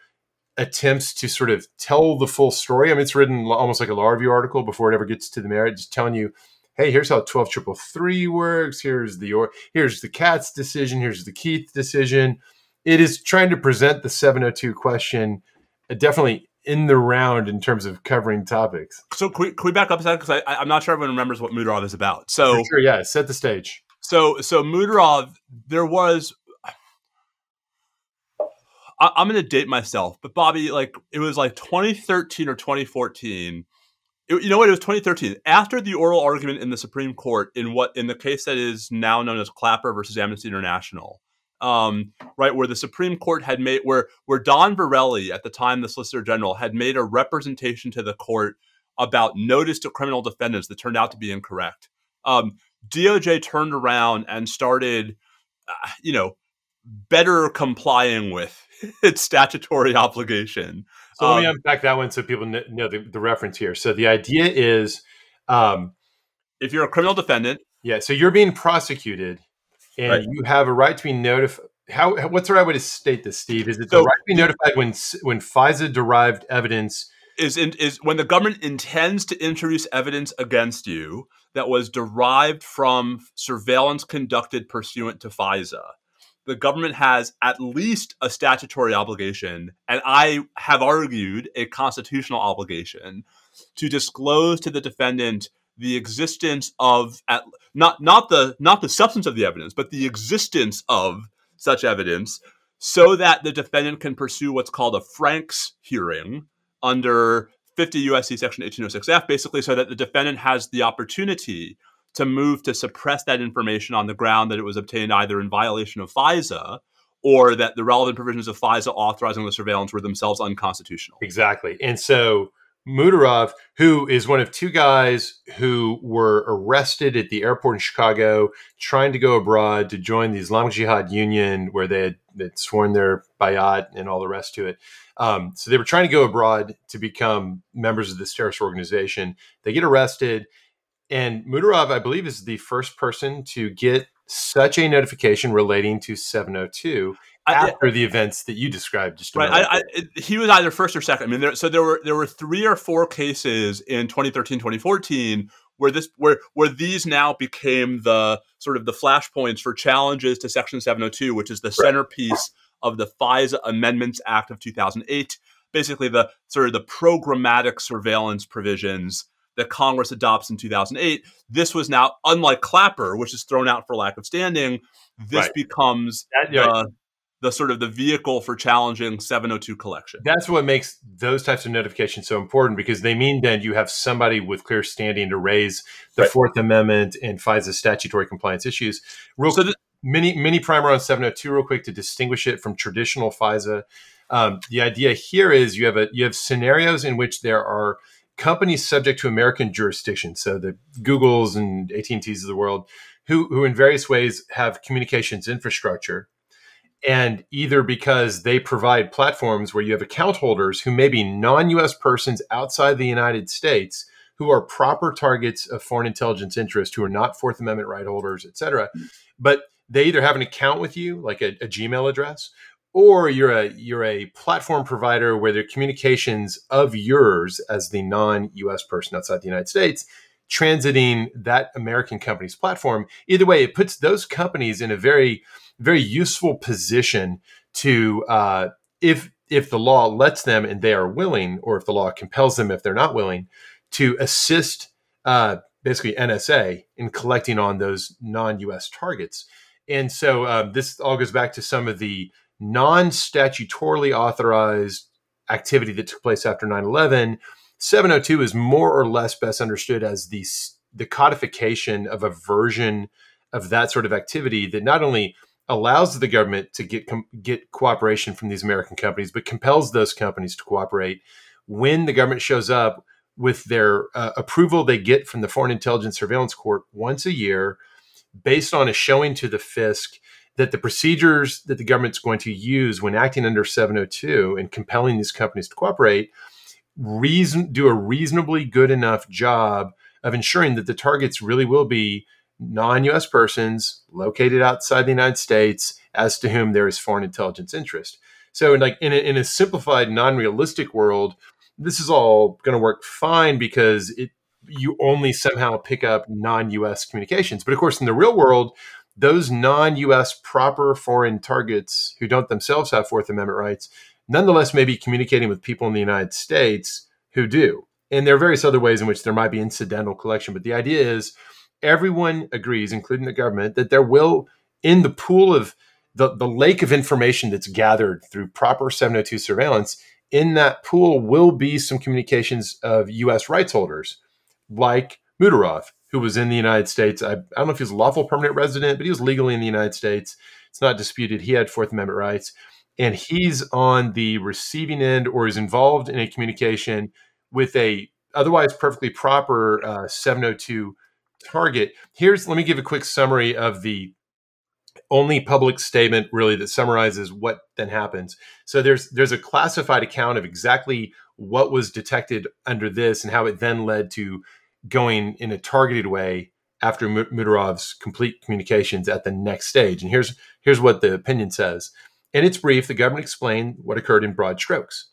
attempts to sort of tell the full story. I mean, it's written almost like a law review article before it ever gets to the merit, just telling you, hey, here's how 12 triple three works. Here's the or here's the Katz decision. Here's the Keith decision. It is trying to present the 702 question uh, definitely in the round in terms of covering topics.
So can we, can we back up a second? Because I'm not sure everyone remembers what Muhtorov is about. So
sure, yeah, set the stage.
So so Muhtorov, there was I, am going to date myself, but Bobby, like it was like 2013 or 2014. It, you know what? It was 2013 after the oral argument in the Supreme Court in what in the case that is now known as Clapper versus Amnesty International. Um, right, where the Supreme Court had made where where Don Verrilli, at the time the Solicitor General, had made a representation to the court about notice to criminal defendants that turned out to be incorrect. Um, DOJ turned around and started, uh, you know, better complying with its statutory obligation.
So let me um, unpack that one so people know the, the reference here. So the idea is, um,
if you're a criminal defendant,
yeah, so you're being prosecuted, and right. you have a right to be notified. How what's the right way to state this, Steve? Is it so, right to be notified when when FISA derived evidence
is in, is when the government intends to introduce evidence against you that was derived from surveillance conducted pursuant to FISA the government has at least a statutory obligation, and I have argued a constitutional obligation to disclose to the defendant the existence of at, not not the not the substance of the evidence, but the existence of such evidence, so that the defendant can pursue what's called a Franks hearing under 50 USC section 1806F, basically so that the defendant has the opportunity to move to suppress that information on the ground that it was obtained either in violation of FISA or that the relevant provisions of FISA authorizing the surveillance were themselves unconstitutional.
Exactly. And so Muhtorov, who is one of two guys who were arrested at the airport in Chicago, trying to go abroad to join the Islamic Jihad Union, where they had, they'd sworn their bayat and all the rest to it. Um, so they were trying to go abroad to become members of this terrorist organization. They get arrested and Muhtorov, I believe, is the first person to get such a notification relating to 702 after I, the events that you described just
right. I, I, he was either first or second. I mean, there, so there were there were three or four cases in 2013, 2014 where this where where these now became the sort of the flashpoints for challenges to Section 702, which is the right. centerpiece of the FISA Amendments Act of 2008. Basically, the sort of the programmatic surveillance provisions that Congress adopts in 2008. This was now, unlike Clapper, which is thrown out for lack of standing, this right. becomes that, the, right. The sort of the vehicle for challenging 702 collection.
That's what makes those types of notifications so important because they mean then you have somebody with clear standing to raise the right. Fourth Amendment and FISA statutory compliance issues. Real so the, mini mini primer on 702 real quick to distinguish it from traditional FISA. Um, the idea here is you have a you have scenarios in which there are companies subject to American jurisdiction, so the Googles and AT&Ts of the world, who, who in various ways have communications infrastructure. And either because they provide platforms where you have account holders who may be non US persons outside the United States who are proper targets of foreign intelligence interest, who are not Fourth Amendment right holders, et cetera. But they either have an account with you, like a, a Gmail address, or you're a you're a platform provider where the communications of yours as the non-US person outside the United States transiting that American company's platform. Either way, it puts those companies in a very very useful position to uh, if if the law lets them and they are willing, or if the law compels them if they're not willing, to assist uh, basically NSA in collecting on those non-US targets. And so uh, this all goes back to some of the non statutorily authorized activity that took place after 9 11, 702 is more or less best understood as the, the codification of a version of that sort of activity that not only allows the government to get com- get cooperation from these American companies, but compels those companies to cooperate when the government shows up with their uh, approval they get from the Foreign Intelligence Surveillance Court once a year, based on a showing to the FISC that the procedures that the government's going to use when acting under 702 and compelling these companies to cooperate reason do a reasonably good enough job of ensuring that the targets really will be non-US persons located outside the United States as to whom there is foreign intelligence interest. So in like in a, in a simplified non-realistic world this is all going to work fine because it you only somehow pick up non-US communications. But of course in the real world those non-US proper foreign targets who don't themselves have Fourth Amendment rights, nonetheless may be communicating with people in the United States who do. And there are various other ways in which there might be incidental collection, but the idea is everyone agrees, including the government, that there will, in the pool of the, the lake of information that's gathered through proper 702 surveillance, in that pool will be some communications of US rights holders, like Muhtorov, who was in the United States. I, I don't know if he was a lawful permanent resident, but he was legally in the United States. It's not disputed. He had Fourth Amendment rights. And he's on the receiving end or is involved in a communication with a otherwise perfectly proper uh, 702 target. Here's let me give a quick summary of the only public statement really that summarizes what then happens. So there's there's a classified account of exactly what was detected under this and how it then led to going in a targeted way after Muhtorov's complete communications at the next stage. And here's here's what the opinion says. In its brief, the government explained what occurred in broad strokes.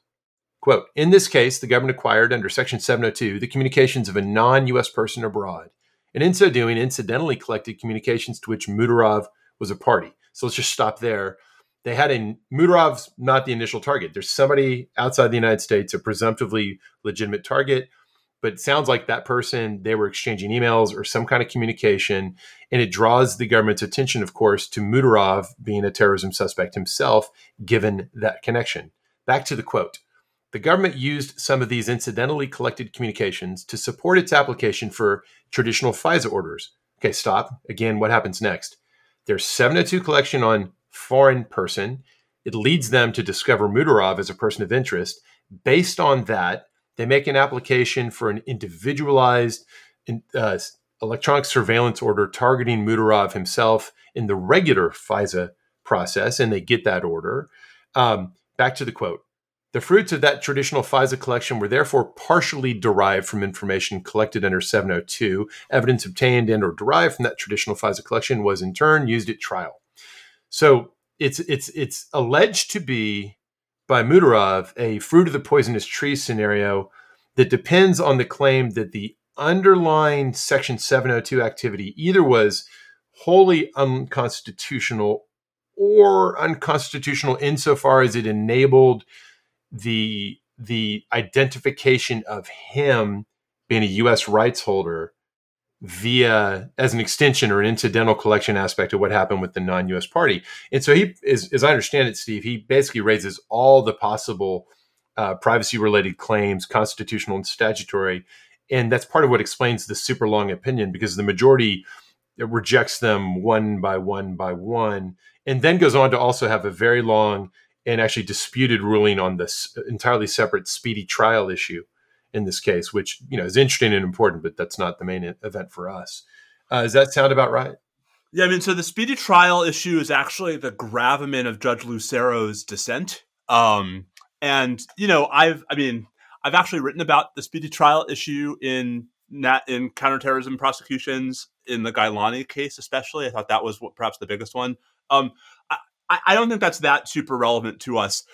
Quote, in this case, the government acquired under Section 702 the communications of a non US person abroad, and in so doing, incidentally collected communications to which Muhtorov was a party. So let's just stop there. They had a Muhtorov's not the initial target. There's somebody outside the United States, a presumptively legitimate target, but it sounds like that person, they were exchanging emails or some kind of communication. And it draws the government's attention, of course, to Muhtorov being a terrorism suspect himself, given that connection. Back to the quote. The government used some of these incidentally collected communications to support its application for traditional FISA orders. Okay, stop. Again, what happens next? There's 702 collection on foreign person. It leads them to discover Muhtorov as a person of interest. Based on that, they make an application for an individualized uh, electronic surveillance order targeting Muhtorov himself in the regular FISA process, and they get that order. Um, back to the quote. The fruits of that traditional FISA collection were therefore partially derived from information collected under 702. Evidence obtained and or derived from that traditional FISA collection was in turn used at trial. So it's it's it's alleged to be by Muhtorov a fruit of the poisonous tree scenario that depends on the claim that the underlying Section 702 activity either was wholly unconstitutional or unconstitutional insofar as it enabled the the identification of him being a U.S. rights holder via as an extension or an incidental collection aspect of what happened with the non-U.S. party. And so he, as, as I understand it, Steve, he basically raises all the possible uh, privacy-related claims, constitutional and statutory, and that's part of what explains the super long opinion because the majority rejects them one by one by one, and then goes on to also have a very long and actually disputed ruling on this entirely separate speedy trial issue in this case, which you know is interesting and important, but that's not the main event for us. Uh, does that sound about right?
Yeah, I mean, so the speedy trial issue is actually the gravamen of Judge Lucero's dissent. Um, and you know, I've, I mean, I've actually written about the speedy trial issue in nat in counterterrorism prosecutions in the Ghailani case, especially. I thought that was what, perhaps the biggest one. Um, I don't think that's that super relevant to us.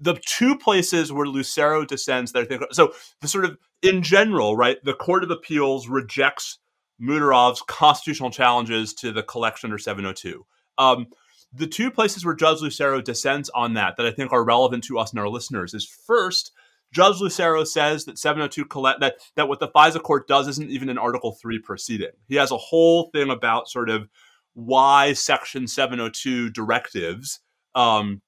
The two places where Lucero descends that I think so the sort of in general, right? The Court of Appeals rejects Muhtorov's constitutional challenges to the collection under 702. Um, the two places where Judge Lucero descends on that that I think are relevant to us and our listeners is first, Judge Lucero says that 702 collect that that what the FISA court does isn't even an Article 3 proceeding. He has a whole thing about sort of why Section 702 directives um,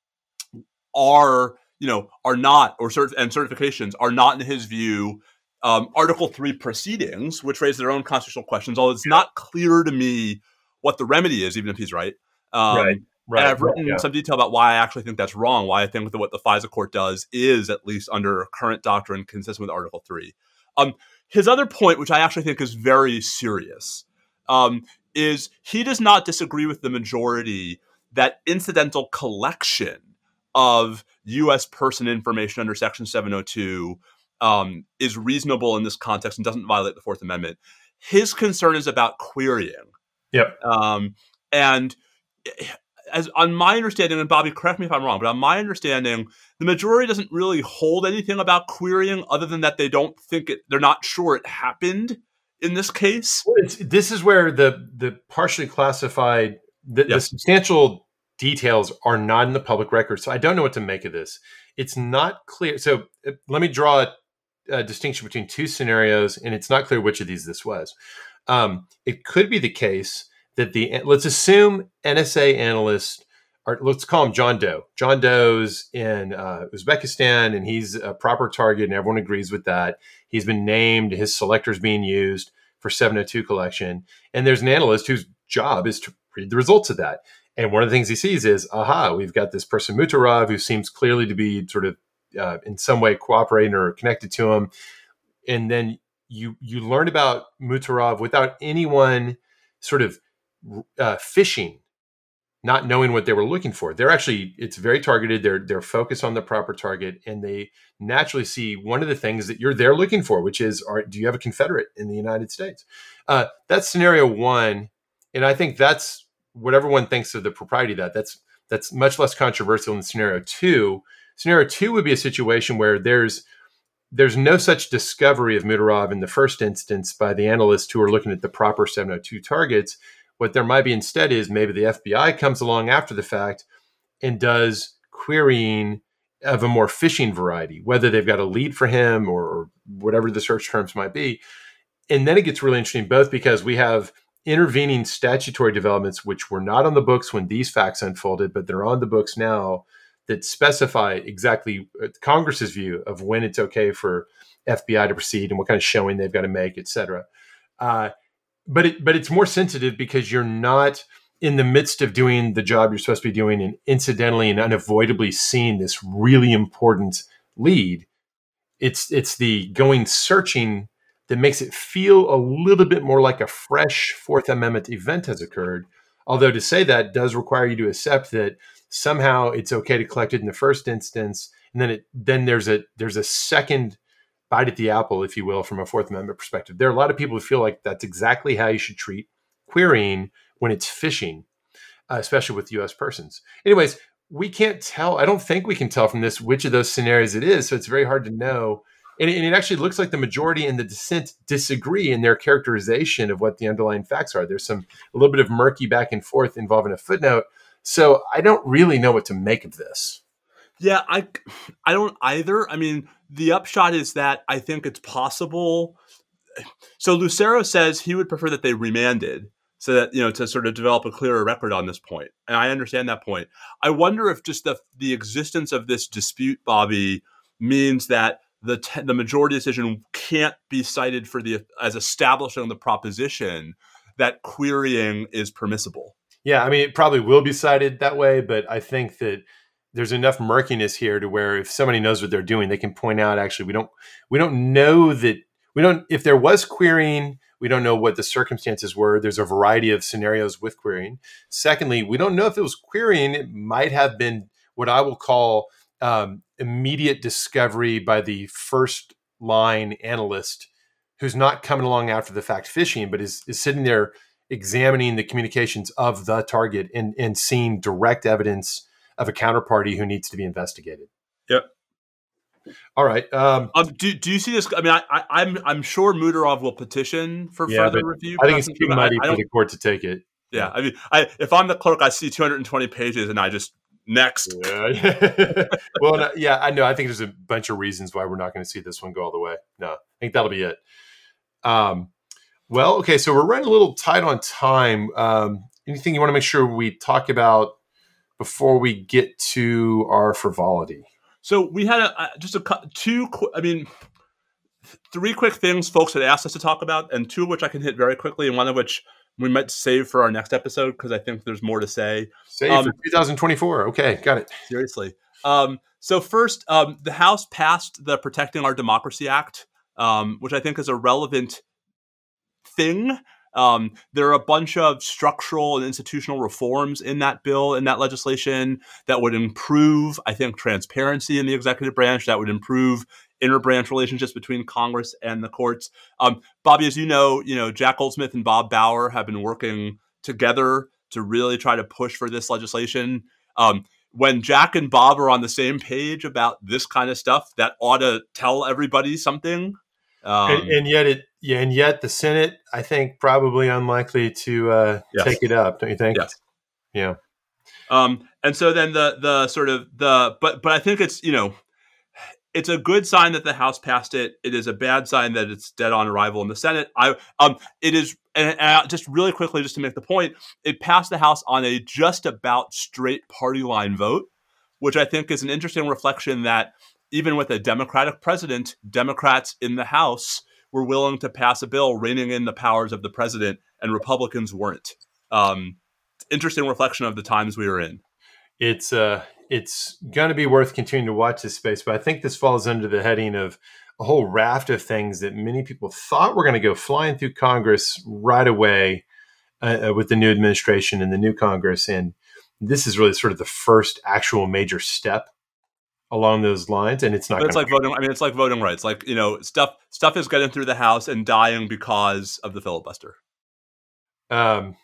are you know are not or cert- and certifications are not in his view um, Article Three proceedings, which raise their own constitutional questions. Although it's not clear to me what the remedy is, even if he's right. Um, right. Right. And I've written yeah. some detail about why I actually think that's wrong. Why I think that what the FISA court does is, at least under current doctrine, consistent with Article Three. Um, his other point, which I actually think is very serious, um, is he does not disagree with the majority that incidental collection of U.S. person information under Section 702 um, is reasonable in this context and doesn't violate the Fourth Amendment. His concern is about querying.
Yep.
Um, and as on my understanding, and Bobby, correct me if I'm wrong, but on my understanding, the majority doesn't really hold anything about querying other than that they don't think it, they're not sure it happened in this case.
this is where the the partially classified, the, yep. the, substantial details are not in the public record. So I don't know what to make of this. It's not clear. So uh, let me draw a, a distinction between two scenarios, and it's not clear which of these this was. Um, it could be the case that the let's assume NSA analyst or let's call him John Doe. John Doe's in uh, Uzbekistan, and he's a proper target, and everyone agrees with that. He's been named. His selector's being used for 702 collection, and there's an analyst whose job is to read the results of that. And one of the things he sees is, aha, we've got this person Muhtorov who seems clearly to be sort of uh, in some way cooperating or connected to him. And then you you learn about Muhtorov without anyone sort of uh, fishing, not knowing what they were looking for. They're actually it's very targeted. They're they're focused on the proper target, and they naturally see one of the things that you're there looking for, which is, are, do you have a Confederate in the United States? Uh, that's scenario one, and I think that's what everyone thinks of the propriety of that. That's that's much less controversial than scenario two. Scenario two would be a situation where there's there's no such discovery of Muhtorov in the first instance by the analysts who are looking at the proper 702 targets. What there might be instead is maybe the FBI comes along after the fact and does querying of a more fishing variety, whether they've got a lead for him or whatever the search terms might be. And then it gets really interesting, both because we have intervening statutory developments which were not on the books when these facts unfolded, but they're on the books now that specify exactly uh, Congress's view of when it's okay for FBI to proceed and what kind of showing they've got to make, et cetera. Uh, but it, but it's more sensitive because you're not in the midst of doing the job you're supposed to be doing and incidentally and unavoidably seeing this really important lead. It's it's the going searching that makes it feel a little bit more like a fresh Fourth Amendment event has occurred. Although to say that does require you to accept that somehow it's okay to collect it in the first instance, and then it then there's a there's a second bite at the apple, if you will, from a Fourth Amendment perspective. There are a lot of people who feel like that's exactly how you should treat querying when it's fishing, uh, especially with U.S. persons. Anyways, we can't tell. I don't think we can tell from this which of those scenarios it is. So it's very hard to know and it, and it actually looks like the majority and the dissent disagree in their characterization of what the underlying facts are. There's some a little bit of murky back and forth involving a footnote. So I don't really know what to make of this.
Yeah, I I don't either. I mean, the upshot is that I think it's possible. So Lucero says he would prefer that they remanded so that you know to sort of develop a clearer record on this point. And I understand that point. I wonder if just the the existence of this dispute, Bobby, means that the te- the majority decision can't be cited for the as establishing the proposition that querying is permissible.
Yeah, I mean it probably will be cited that way, but I think that there's enough murkiness here to where if somebody knows what they're doing, they can point out actually we don't we don't know that we don't if there was querying, we don't know what the circumstances were. There's a variety of scenarios with querying. Secondly, we don't know if it was querying, it might have been what I will call um, immediate discovery by the first line analyst who's not coming along after the fact fishing, but is, is sitting there examining the communications of the target and, and seeing direct evidence of a counterparty who needs to be investigated.
Yep.
All right. Um,
um, do, do you see this? I mean, I, I, am I'm, I'm sure Muhtorov will petition for yeah, further review.
I think it's too mighty for the court to take it.
Yeah, I mean, I, if I'm the clerk, I see 220 pages and I just Next.
Yeah. well, yeah, I know. I think there's a bunch of reasons why we're not going to see this one go all the way. No, I think that'll be it. Um, well, okay, so we're running a little tight on time. Um, anything you want to make sure we talk about before we get to our frivolity?
So we had a, just a two. I mean, three quick things folks had asked us to talk about, and two of which I can hit very quickly, and one of which we might save for our next episode because I think there's more to say.
Save um, for 2024. Okay, got it.
Seriously. Um, so first, um, the House passed the Protecting Our Democracy Act, um, which I think is a relevant thing. Um, there are a bunch of structural and institutional reforms in that bill, in that legislation, that would improve, I think, transparency in the executive branch, that would improve interbranch relationships between Congress and the courts. Um, Bobby, as you know, you know Jack Goldsmith and Bob Bauer have been working together to really try to push for this legislation. Um, when Jack and Bob are on the same page about this kind of stuff, that ought to tell everybody something.
Um, and, and, yet, it yeah, and yet the Senate, I think, probably unlikely to uh, yes. take it up. Don't you think?
Yes.
Yeah.
Um, and so then the the sort of the but but I think it's you know it's a good sign that the House passed it. It is a bad sign that it's dead on arrival in the Senate. I um, it is, and, and just really quickly, just to make the point, it passed the House on a just about straight party line vote, which I think is an interesting reflection that even with a Democratic president, Democrats in the House were willing to pass a bill reining in the powers of the president, and Republicans weren't. Um, interesting reflection of the times we were in.
It's uh, it's going to be worth continuing to watch this space, but I think this falls under the heading of a whole raft of things that many people thought were going to go flying through Congress right away uh, uh, with the new administration and the new Congress, and this is really sort of the first actual major step along those lines, and it's not.
But it's like voting. I mean, it's like voting rights. Like you know, stuff stuff is getting through the House and dying because of the filibuster.
Um,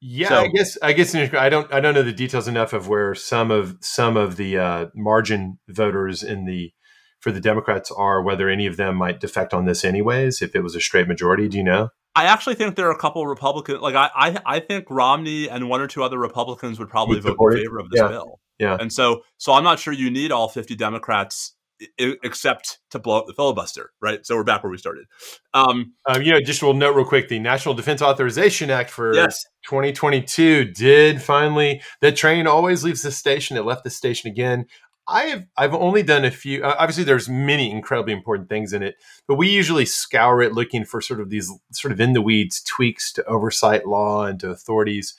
yeah, so, I guess I guess I don't I don't know the details enough of where some of some of the uh, margin voters in the for the Democrats are, whether any of them might defect on this anyways. If it was a straight majority, do you know?
I actually think there are a couple Republicans. Like I, I, I think Romney and one or two other Republicans would probably vote in favor of this
yeah.
bill.
Yeah.
And so, so I'm not sure you need all 50 Democrats I- except to blow up the filibuster, right? So we're back where we started. Um,
um, you know, just will note real quick: the National Defense Authorization Act for
yes.
2022 did finally. The train always leaves the station. It left the station again. I have I've only done a few. Uh, obviously, there's many incredibly important things in it, but we usually scour it looking for sort of these sort of in the weeds tweaks to oversight law and to authorities.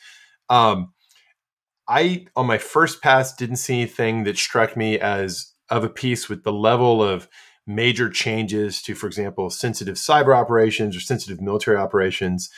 Um, I on my first pass didn't see anything that struck me as of a piece with the level of major changes to, for example, sensitive cyber operations or sensitive military operations,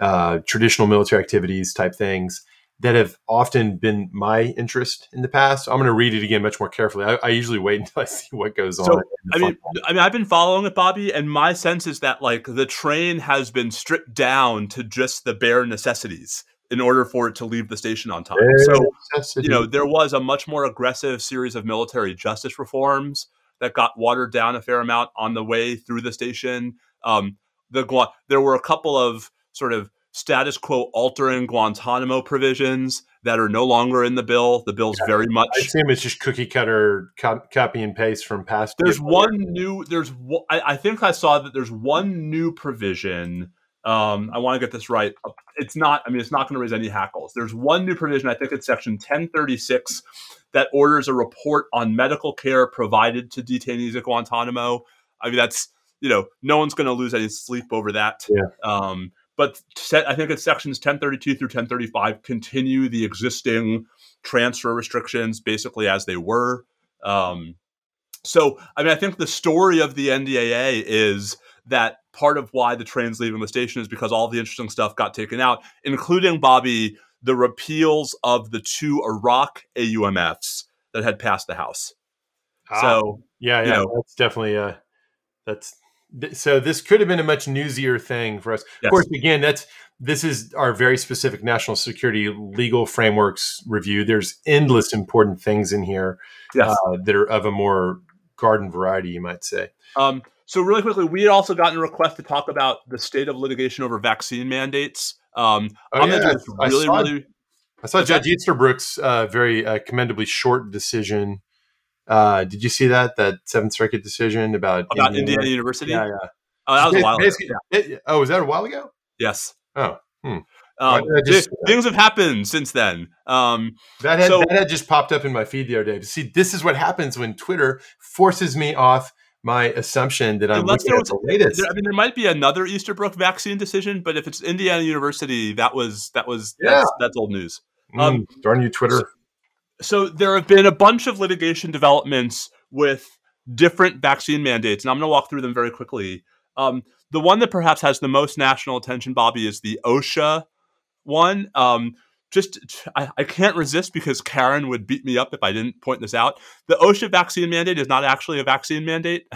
uh, traditional military activities type things that have often been my interest in the past. I'm going to read it again much more carefully. I, I usually wait until I see what goes
so,
on.
I mean, I mean, I've been following it, Bobby, and my sense is that like the train has been stripped down to just the bare necessities in order for it to leave the station on time. So, you know, there was a much more aggressive series of military justice reforms that got watered down a fair amount on the way through the station. Um, the there were a couple of sort of status quo altering Guantanamo provisions that are no longer in the bill. The bill's yeah, very much.
I assume it's just cookie cutter copy and paste from past.
There's one new. There's. I, I think I saw that there's one new provision. Um, I want to get this right. It's not. I mean, it's not going to raise any hackles. There's one new provision. I think it's section 1036 that orders a report on medical care provided to detainees at Guantanamo. I mean, that's you know, no one's going to lose any sleep over that.
Yeah.
Um, but I think it's sections 1032 through 1035 continue the existing transfer restrictions basically as they were. Um, so, I mean, I think the story of the NDAA is that part of why the train's leaving the station is because all the interesting stuff got taken out, including Bobby, the repeals of the two Iraq AUMFs that had passed the House.
Ah, so, yeah, yeah, you know, that's definitely uh, that's so this could have been a much newsier thing for us. Yes. Of course, again, that's this is our very specific national security legal frameworks review. There's endless important things in here yes. uh, that are of a more garden variety, you might say.
Um, so, really quickly, we had also gotten a request to talk about the state of litigation over vaccine mandates. Um,
oh, I'm yeah. really, I saw, really. I saw Judge Easterbrook's uh, very uh, commendably short decision uh, did you see that that Seventh Circuit decision about
about Indiana, Indiana University?
Yeah, yeah.
Oh, that was a while ago.
It, oh, was that a while ago?
Yes.
Oh, hmm.
Um, just, things have happened since then. Um,
that, had, so, that had just popped up in my feed the other day. See, this is what happens when Twitter forces me off my assumption that I'm Unless looking at the latest.
There, I mean, there might be another Easterbrook vaccine decision, but if it's Indiana University, that was that was yeah. that's, that's old news.
Mm, um, darn you, Twitter. So,
so there have been a bunch of litigation developments with different vaccine mandates, and I'm going to walk through them very quickly. Um, the one that perhaps has the most national attention, Bobby, is the OSHA one. Um, just I, I, can't resist because Karen would beat me up if I didn't point this out. The OSHA vaccine mandate is not actually a vaccine mandate.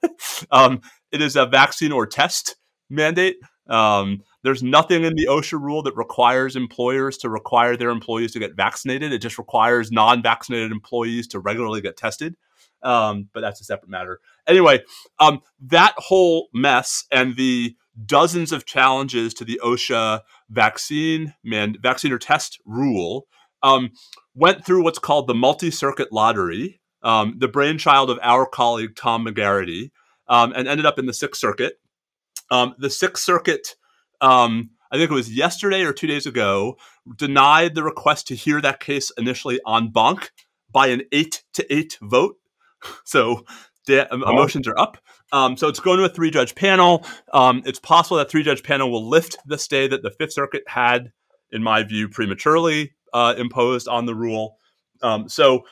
um, it is a vaccine or test mandate. Um, there's nothing in the OSHA rule that requires employers to require their employees to get vaccinated. It just requires non vaccinated employees to regularly get tested. Um, but that's a separate matter. Anyway, um, that whole mess and the dozens of challenges to the OSHA vaccine man, vaccine or test rule um, went through what's called the multi circuit lottery, um, the brainchild of our colleague Tom McGarity, um, and ended up in the Sixth Circuit. Um, the Sixth Circuit um, I think it was yesterday or two days ago, denied the request to hear that case initially en banc by an eight to eight vote. So emotions are up. Um, so it's going to a three judge panel. Um, it's possible that three judge panel will lift the stay that the Fifth Circuit had in my view, prematurely uh, imposed on the rule. Um, so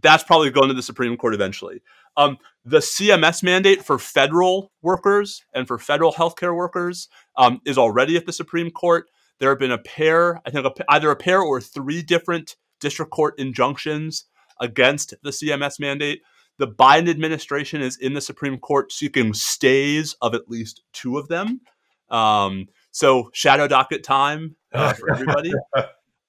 that's probably going to the Supreme Court eventually. Um, the CMS mandate for federal workers and for federal healthcare workers um, is already at the Supreme Court. There have been a pair, I think, a, either a pair or three different district court injunctions against the CMS mandate. The Biden administration is in the Supreme Court seeking stays of at least two of them. Um, so shadow docket time uh, for everybody.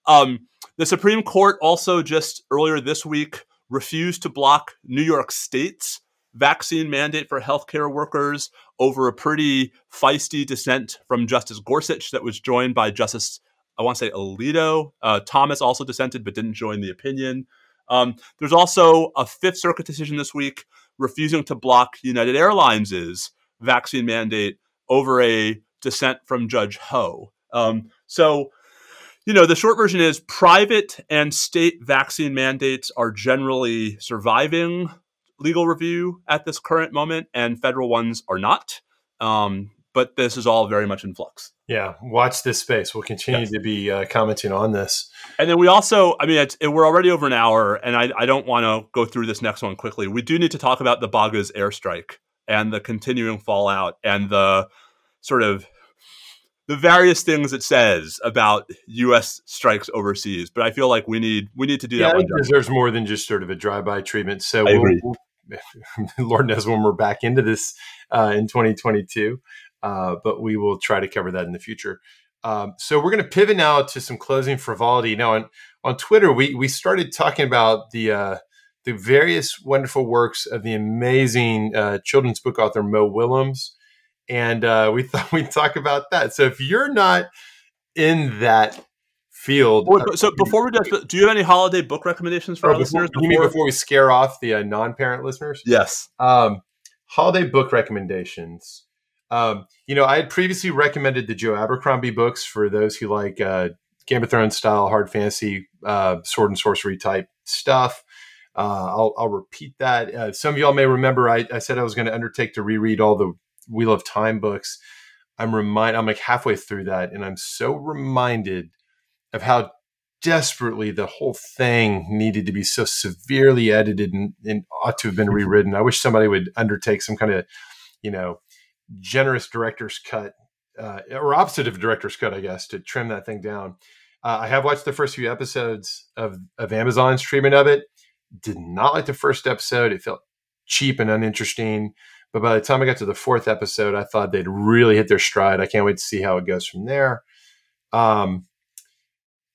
um, the Supreme Court also just earlier this week refused to block New York State's vaccine mandate for healthcare workers over a pretty feisty dissent from Justice Gorsuch that was joined by Justice, I want to say Alito. Uh, Thomas also dissented but didn't join the opinion. Um, there's also a Fifth Circuit decision this week refusing to block United Airlines' vaccine mandate over a dissent from Judge Ho. Um, so, you know, the short version is private and state vaccine mandates are generally surviving legal review at this current moment, and federal ones are not. Um, but this is all very much in flux.
Yeah, watch this space. We'll continue yes. to be uh, commenting on this.
And then we also, I mean, it, we're already over an hour, and I, I don't want to go through this next one quickly. We do need to talk about the Baghuz airstrike and the continuing fallout and the sort of the various things it says about U.S. strikes overseas. But I feel like we need we need to do
yeah,
that.
It deserves more than just sort of a drive-by treatment. So Lord knows when we're back into this uh, in 2022, uh, but we will try to cover that in the future. Um, so we're going to pivot now to some closing frivolity. Now on on Twitter, we we started talking about the uh, the various wonderful works of the amazing uh, children's book author Mo Willems, and uh, we thought we'd talk about that. So if you're not in that field.
Wait, so before we do, do you have any holiday book recommendations for oh, our
before,
listeners?
Before? You mean before we scare off the uh, non-parent listeners?
Yes.
Um, holiday book recommendations. Um, you know, I had previously recommended the Joe Abercrombie books for those who like uh, Game of Thrones style hard fantasy, uh, sword and sorcery type stuff. Uh, I'll, I'll, repeat that. Uh, some of y'all may remember I, I said I was going to undertake to reread all the Wheel of Time books. I'm remind I'm like halfway through that, and I'm so reminded of how desperately the whole thing needed to be so severely edited and, and ought to have been rewritten. I wish somebody would undertake some kind of, you know, generous director's cut uh, or opposite of director's cut, I guess, to trim that thing down. Uh, I have watched the first few episodes of, of Amazon's treatment of it. Did not like the first episode. It felt cheap and uninteresting. But by the time I got to the fourth episode, I thought they'd really hit their stride. I can't wait to see how it goes from there. Um,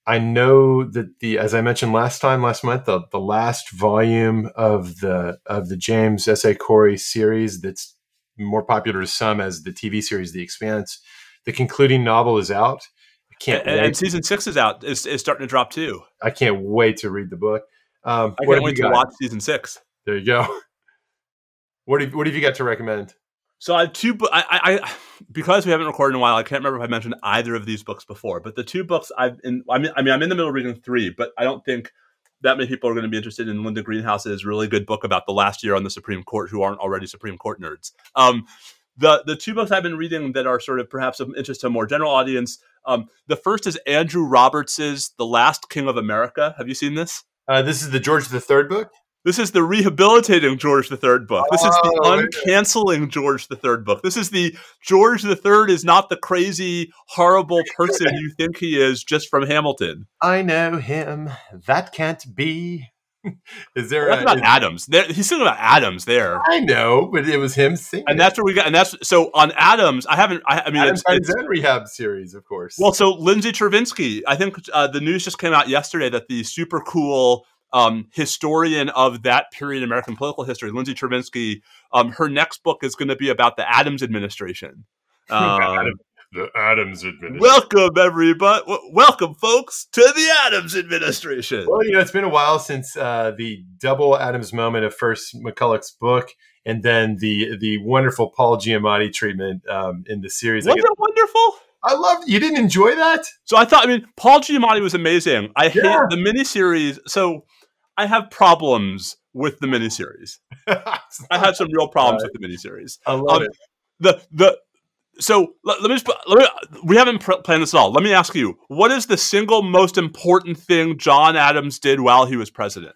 I know that the, as I mentioned last time, last month, the, the last volume of the of the James S. A. Corey series that's more popular to some as the TV series The Expanse. The concluding novel is out.
I can't and, and season six is out. Is, is starting to drop too.
I can't wait to read the book.
Um, I can't wait to watch season six.
There you go. What have, what have you got to recommend?
So I have two. I, I because we haven't recorded in a while. I can't remember if I mentioned either of these books before. But the two books I've in. I mean, I mean, I'm in the middle of reading three, but I don't think that many people are going to be interested in Linda Greenhouse's really good book about the last year on the Supreme Court who aren't already Supreme Court nerds. Um, the the two books I've been reading that are sort of perhaps of interest to a more general audience. Um, the first is Andrew Roberts's The Last King of America. Have you seen this?
Uh, this is the George III book.
This is the rehabilitating George III book. This is the oh, uncanceling George III book. This is the George III is not the crazy, horrible person you think he is just from Hamilton.
I know him. That can't be.
is there well, a, about is, Adams? There, he's singing about Adams there.
I know, but it was him singing,
and that's where we got. And that's so on Adams. I haven't. I, I mean,
Adams it's, it's rehab series, of course.
Well, so Lindsay Chervinsky. I think uh, the news just came out yesterday that the super cool um, historian of that period in American political history, Lindsay Chervinsky. Um, her next book is going to be about the Adams administration.
Um, the Adams administration.
Welcome, everybody. W- welcome, folks, to the Adams administration.
Well, you know, it's been a while since uh, the double Adams moment of first McCullough's book, and then the the wonderful Paul Giamatti treatment um, in the series.
Was it wonderful?
I love. You didn't enjoy that?
So I thought. I mean, Paul Giamatti was amazing. I yeah. hate the miniseries. So I have problems with the miniseries. I had some real problems with the miniseries.
I love um, it.
The the so let, let me just let me, we haven't pr- planned this at all. Let me ask you, what is the single most important thing John Adams did while he was president?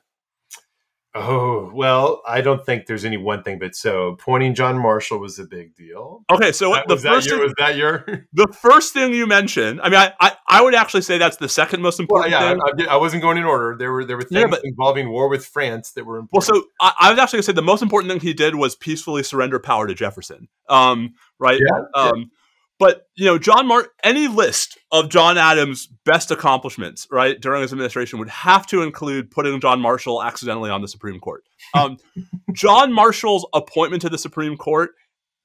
Oh, well, I don't think there's any one thing, but so appointing John Marshall was a big deal.
Okay, so
That-
the
was,
first
that your,
thing,
was that your?
the first thing you mentioned, I mean, I, I, I would actually say that's the second most
Well,
important
yeah,
thing.
I, I wasn't going in order. There were there were things
Yeah, but-
involving war with France that were important.
Well, so I, I was actually going to say the most important thing he did was peacefully surrender power to Jefferson. Um, right.
Yeah, yeah.
But you know, John Mart, any list of John Adams' best accomplishments, right, during his administration would have to include putting John Marshall accidentally on the Supreme Court. Um, John Marshall's appointment to the Supreme Court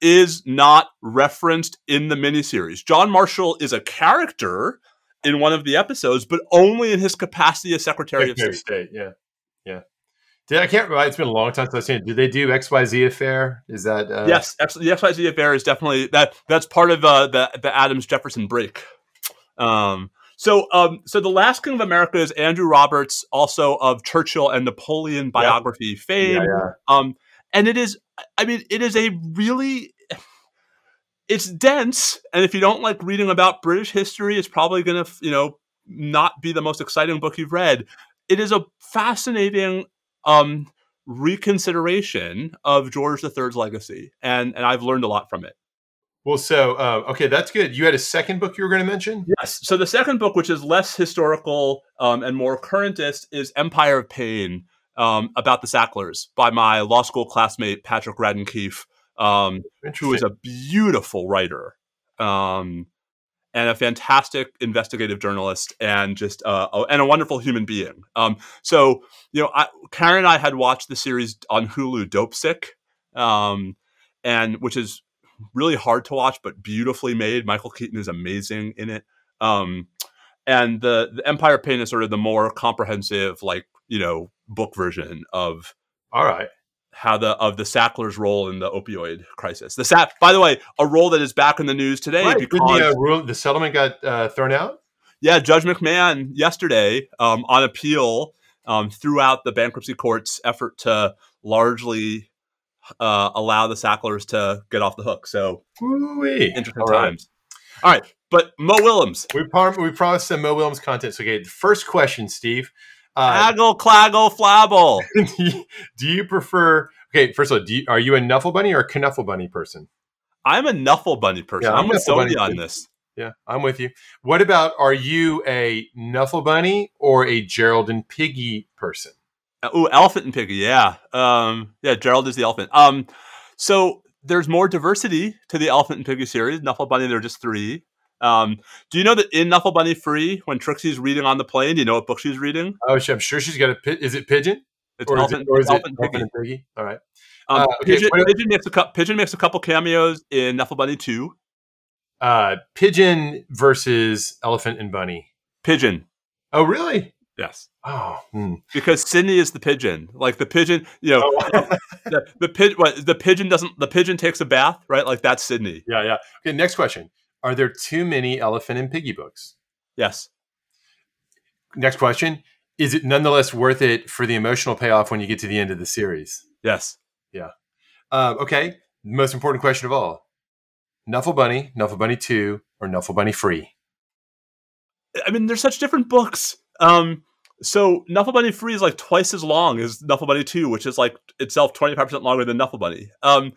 is not referenced in the miniseries. John Marshall is a character in one of the episodes, but only in his capacity as Secretary of State.
of State. Yeah, yeah. Did I can't remember? It's been a long time since I've seen it. Did they do X Y Z affair? Is that uh,
yes, X- the XYZ affair is definitely that. That's part of uh, the the Adams Jefferson break. Um, so, um, so the last king of America is Andrew Roberts, also of Churchill and Napoleon biography fame.
Yeah, yeah.
Um, and it is, I mean, it is a really, it's dense, and if you don't like reading about British history, it's probably going to, you know, not be the most exciting book you've read. It is a fascinating um, reconsideration of George III's legacy, and and I've learned a lot from it.
Well, so uh, okay, that's good. You had a second book you were going to mention.
Yes. So the second book, which is less historical um, and more currentist, is Empire of Pain um, about the Sacklers by my law school classmate Patrick Radden Keefe, um, who is a beautiful writer um, and a fantastic investigative journalist, and just uh, oh, and a wonderful human being. Um, so you know, I, Karen and I had watched the series on Hulu, Dopesick, um, and which is really hard to watch but beautifully made. Michael Keaton is amazing in it. Um, and the, the Empire Pain is sort of the more comprehensive, like you know, book version of
All right.
How the of the Sacklers' role in the opioid crisis. The Sack, by the way, a role that is back in the news today
Right.
because
the, uh, rule, the settlement got uh, thrown out.
yeah, Judge McMahon yesterday um, on appeal um, threw out the bankruptcy court's effort to largely uh, allow the Sacklers to get off the hook. So
Woo-wee.
interesting
All right.
times. All right, but Mo Willems,
We, prom- we promised some Mo Willems content. So, okay, the first question, Steve. Uh,
Aggle, Claggle, Flabble.
do, you, do you prefer? Okay, first of all, do you, are you a Nuffle Bunny or a Knuffle Bunny person?
I'm a Nuffle Bunny person.
Yeah, I'm
I'm with
Knuffle Bunny
Sony on this.
Yeah, I'm with you. What about are you a Nuffle Bunny or a Gerald and Piggie person?
Ooh, Elephant and Piggie. Yeah, um, yeah. Gerald is the elephant. Um, so there's more diversity to the Elephant and Piggie series. Nuffle Bunny, there are just three. Um, do you know that in Nuffle Bunny Free, when Trixie's reading on the plane, do you know what book she's reading?
Oh, I'm sure she's got a. Is it Pigeon
It's
or is
Elephant,
it, or is it
Piggy.
Piggy? All right.
Um,
Uh, okay,
Pigeon, Pigeon makes a Pigeon makes a couple cameos in Nuffle Bunny Two.
Uh, Pigeon versus Elephant and Bunny.
Pigeon,
Oh, really?
yes,
Oh, hmm.
because Sydney is the pigeon. Like the pigeon, you know,
Oh.
the, the the pigeon doesn't? The pigeon takes a bath, right? Like that's Sydney.
yeah, yeah. Okay, next question. Are there too many Elephant and Piggie books?
Yes.
Next question. Is it nonetheless worth it for the emotional payoff when you get to the end of the series?
Yes.
Uh, okay. Most important question of all. Nuffle Bunny, Nuffle Bunny 2, or Nuffle Bunny Free?
I mean, they're such different books. Um, so Nuffle Bunny Free is like twice as long as Nuffle Bunny Two, which is like itself twenty five percent longer than Nuffle Bunny. Um,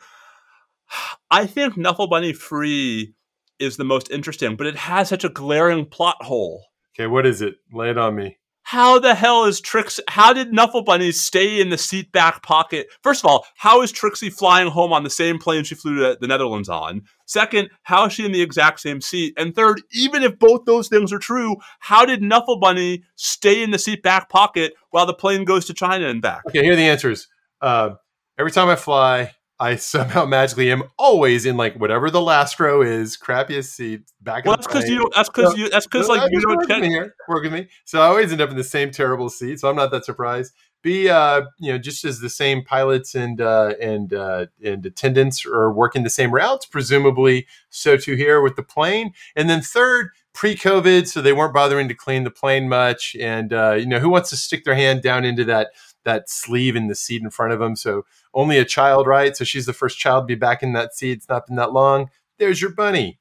I think Nuffle Bunny Free is the most interesting, but it has such a glaring plot hole.
Okay, what is it? Lay it on me.
How the hell is Trix? How did Knuffle Bunny stay in the seat back pocket? First of all, how is Trixie flying home on the same plane she flew to the Netherlands on? Second, how is she in the exact same seat? And third, even if both those things are true, how did Knuffle Bunny stay in the seat back pocket while the plane goes to China and back?
Okay, here are the answers. Uh, every time I fly, I somehow magically am always in like whatever the last row is, crappiest seat, back
Well, that's because you. That's because
No,
you. That's because like you don't
work
check.
here. Work with me. So I always end up in the same terrible seat. So I'm not that surprised. B, uh, you know, just as the same pilots and uh, and uh, and attendants are working the same routes, presumably so too here with the plane. And then third, pre-COVID, so they weren't bothering to clean the plane much. And uh, you know, who wants to stick their hand down into that that sleeve in the seat in front of them? So only a child, right? So she's the first child to be back in that seat. It's not been that long. there's your bunny.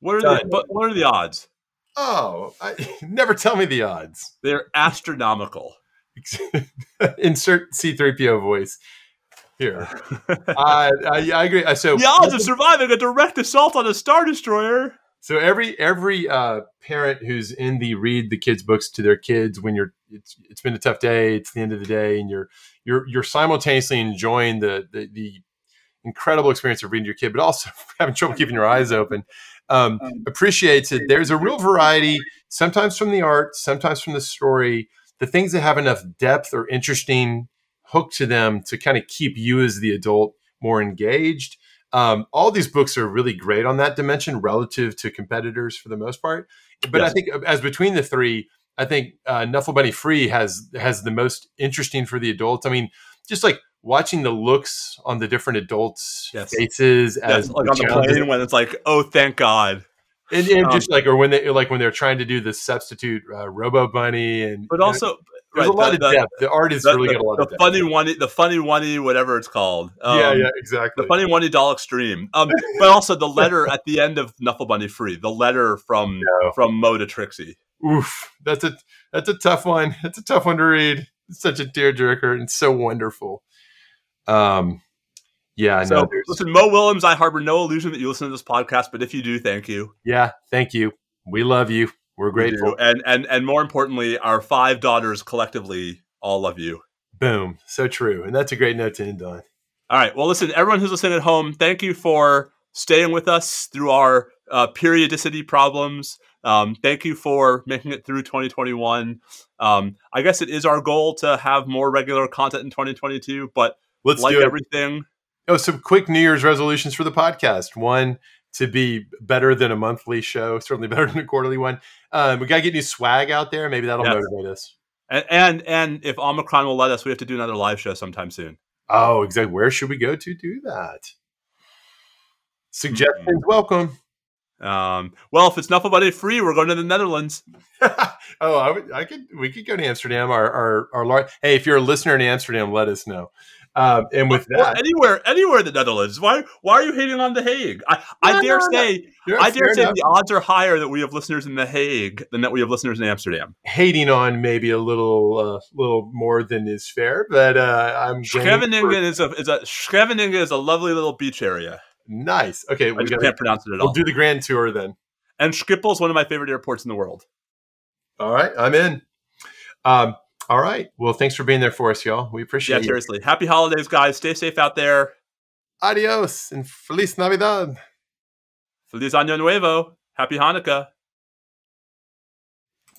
What are
Done.
the what are the odds?
Oh, I, never tell me the odds.
They're astronomical.
Insert C3PO voice here. I, I, I agree. Uh, So
the odds of surviving a direct assault on a star destroyer.
So every every uh, parent who's in the read the kids books to their kids when you're it's it's been a tough day, it's the end of the day, and you're you're you're simultaneously enjoying the the, the incredible experience of reading to your kid, but also having trouble keeping your eyes open. Um, appreciates it. There's a real variety, sometimes from the art, sometimes from the story. The things that have enough depth or interesting hook to them to kind of keep you as the adult more engaged. Um, all these books are really great on that dimension relative to competitors for the most part. But I think as between the three, I think uh, Nuffle Bunny Free has has the most interesting for the adults. I mean, just like watching the looks on the different adults'
Yes.
faces
Yes,
as
like on the plane when it's like, oh, thank God.
and, and
Um,
just like or when they like when they're trying to do the substitute uh, Robo Bunny, and
But also,
there's
right,
a lot
the,
of depth. The art has
the-
really
the-
got a lot
the
of depth.
funny one, the funny one, whatever it's called.
yeah,
Um,
yeah, exactly.
The funny one doll extreme, um, but also the letter at the end of Knuffle Bunny Free, the letter from
No.
from Mo to Trixie.
Oof, that's a that's a tough one. That's a tough one to read. It's such a tearjerker and so wonderful. Um, yeah,
So listen, Mo Willems, I harbor no illusion that you listen to this podcast, but if you do, thank you.
yeah. Thank you. We love you. We're grateful.
do. and and and more importantly, our five daughters collectively all love you.
Boom. So true. And that's a great note to end on.
All right. Well, listen, everyone who's listening at home, thank you for staying with us through our uh, periodicity problems. Um, thank you for making it through 2021. Um, I guess it is our goal to have more regular content in 2022, but
Let's
like
do it.
everything,
oh, some quick New Year's resolutions for the podcast. One to be better than a monthly show, certainly better than a quarterly one. Um, we got to get new swag out there. Maybe that'll
Yes.
motivate us.
and, and and if Omicron will let us, we have to do another live show sometime soon.
Oh, exactly. Where should we go to do that? Suggestions welcome.
Um, well, if it's Knuffle Bunny free, we're going to the Netherlands.
oh, I, would, I could. We could go to Amsterdam. Our our our lar- Hey, if you're a listener in Amsterdam, let us know. Um, and with that,
anywhere, anywhere in the Netherlands. Why why are you hating on the Hague? I, I
No,
dare
no, no.
say
yeah,
I dare say
enough.
the odds are higher that we have listeners in the Hague than that we have listeners in Amsterdam.
hating on maybe a little uh, little more than is fair, but uh, I'm going for-
is a is a Scheveningen is a lovely little beach area.
Nice. Okay,
I
we
just
got.
can't pronounce it at all.
We'll do the grand tour then.
and Schiphol is one of my favorite airports in the world.
All right, I'm in. Um, all right. Well, thanks for being there for us, y'all. We
Yeah,
appreciate you.
seriously. Happy holidays, guys. Stay safe out there.
Adios and feliz Navidad.
Feliz Año Nuevo. Happy Hanukkah.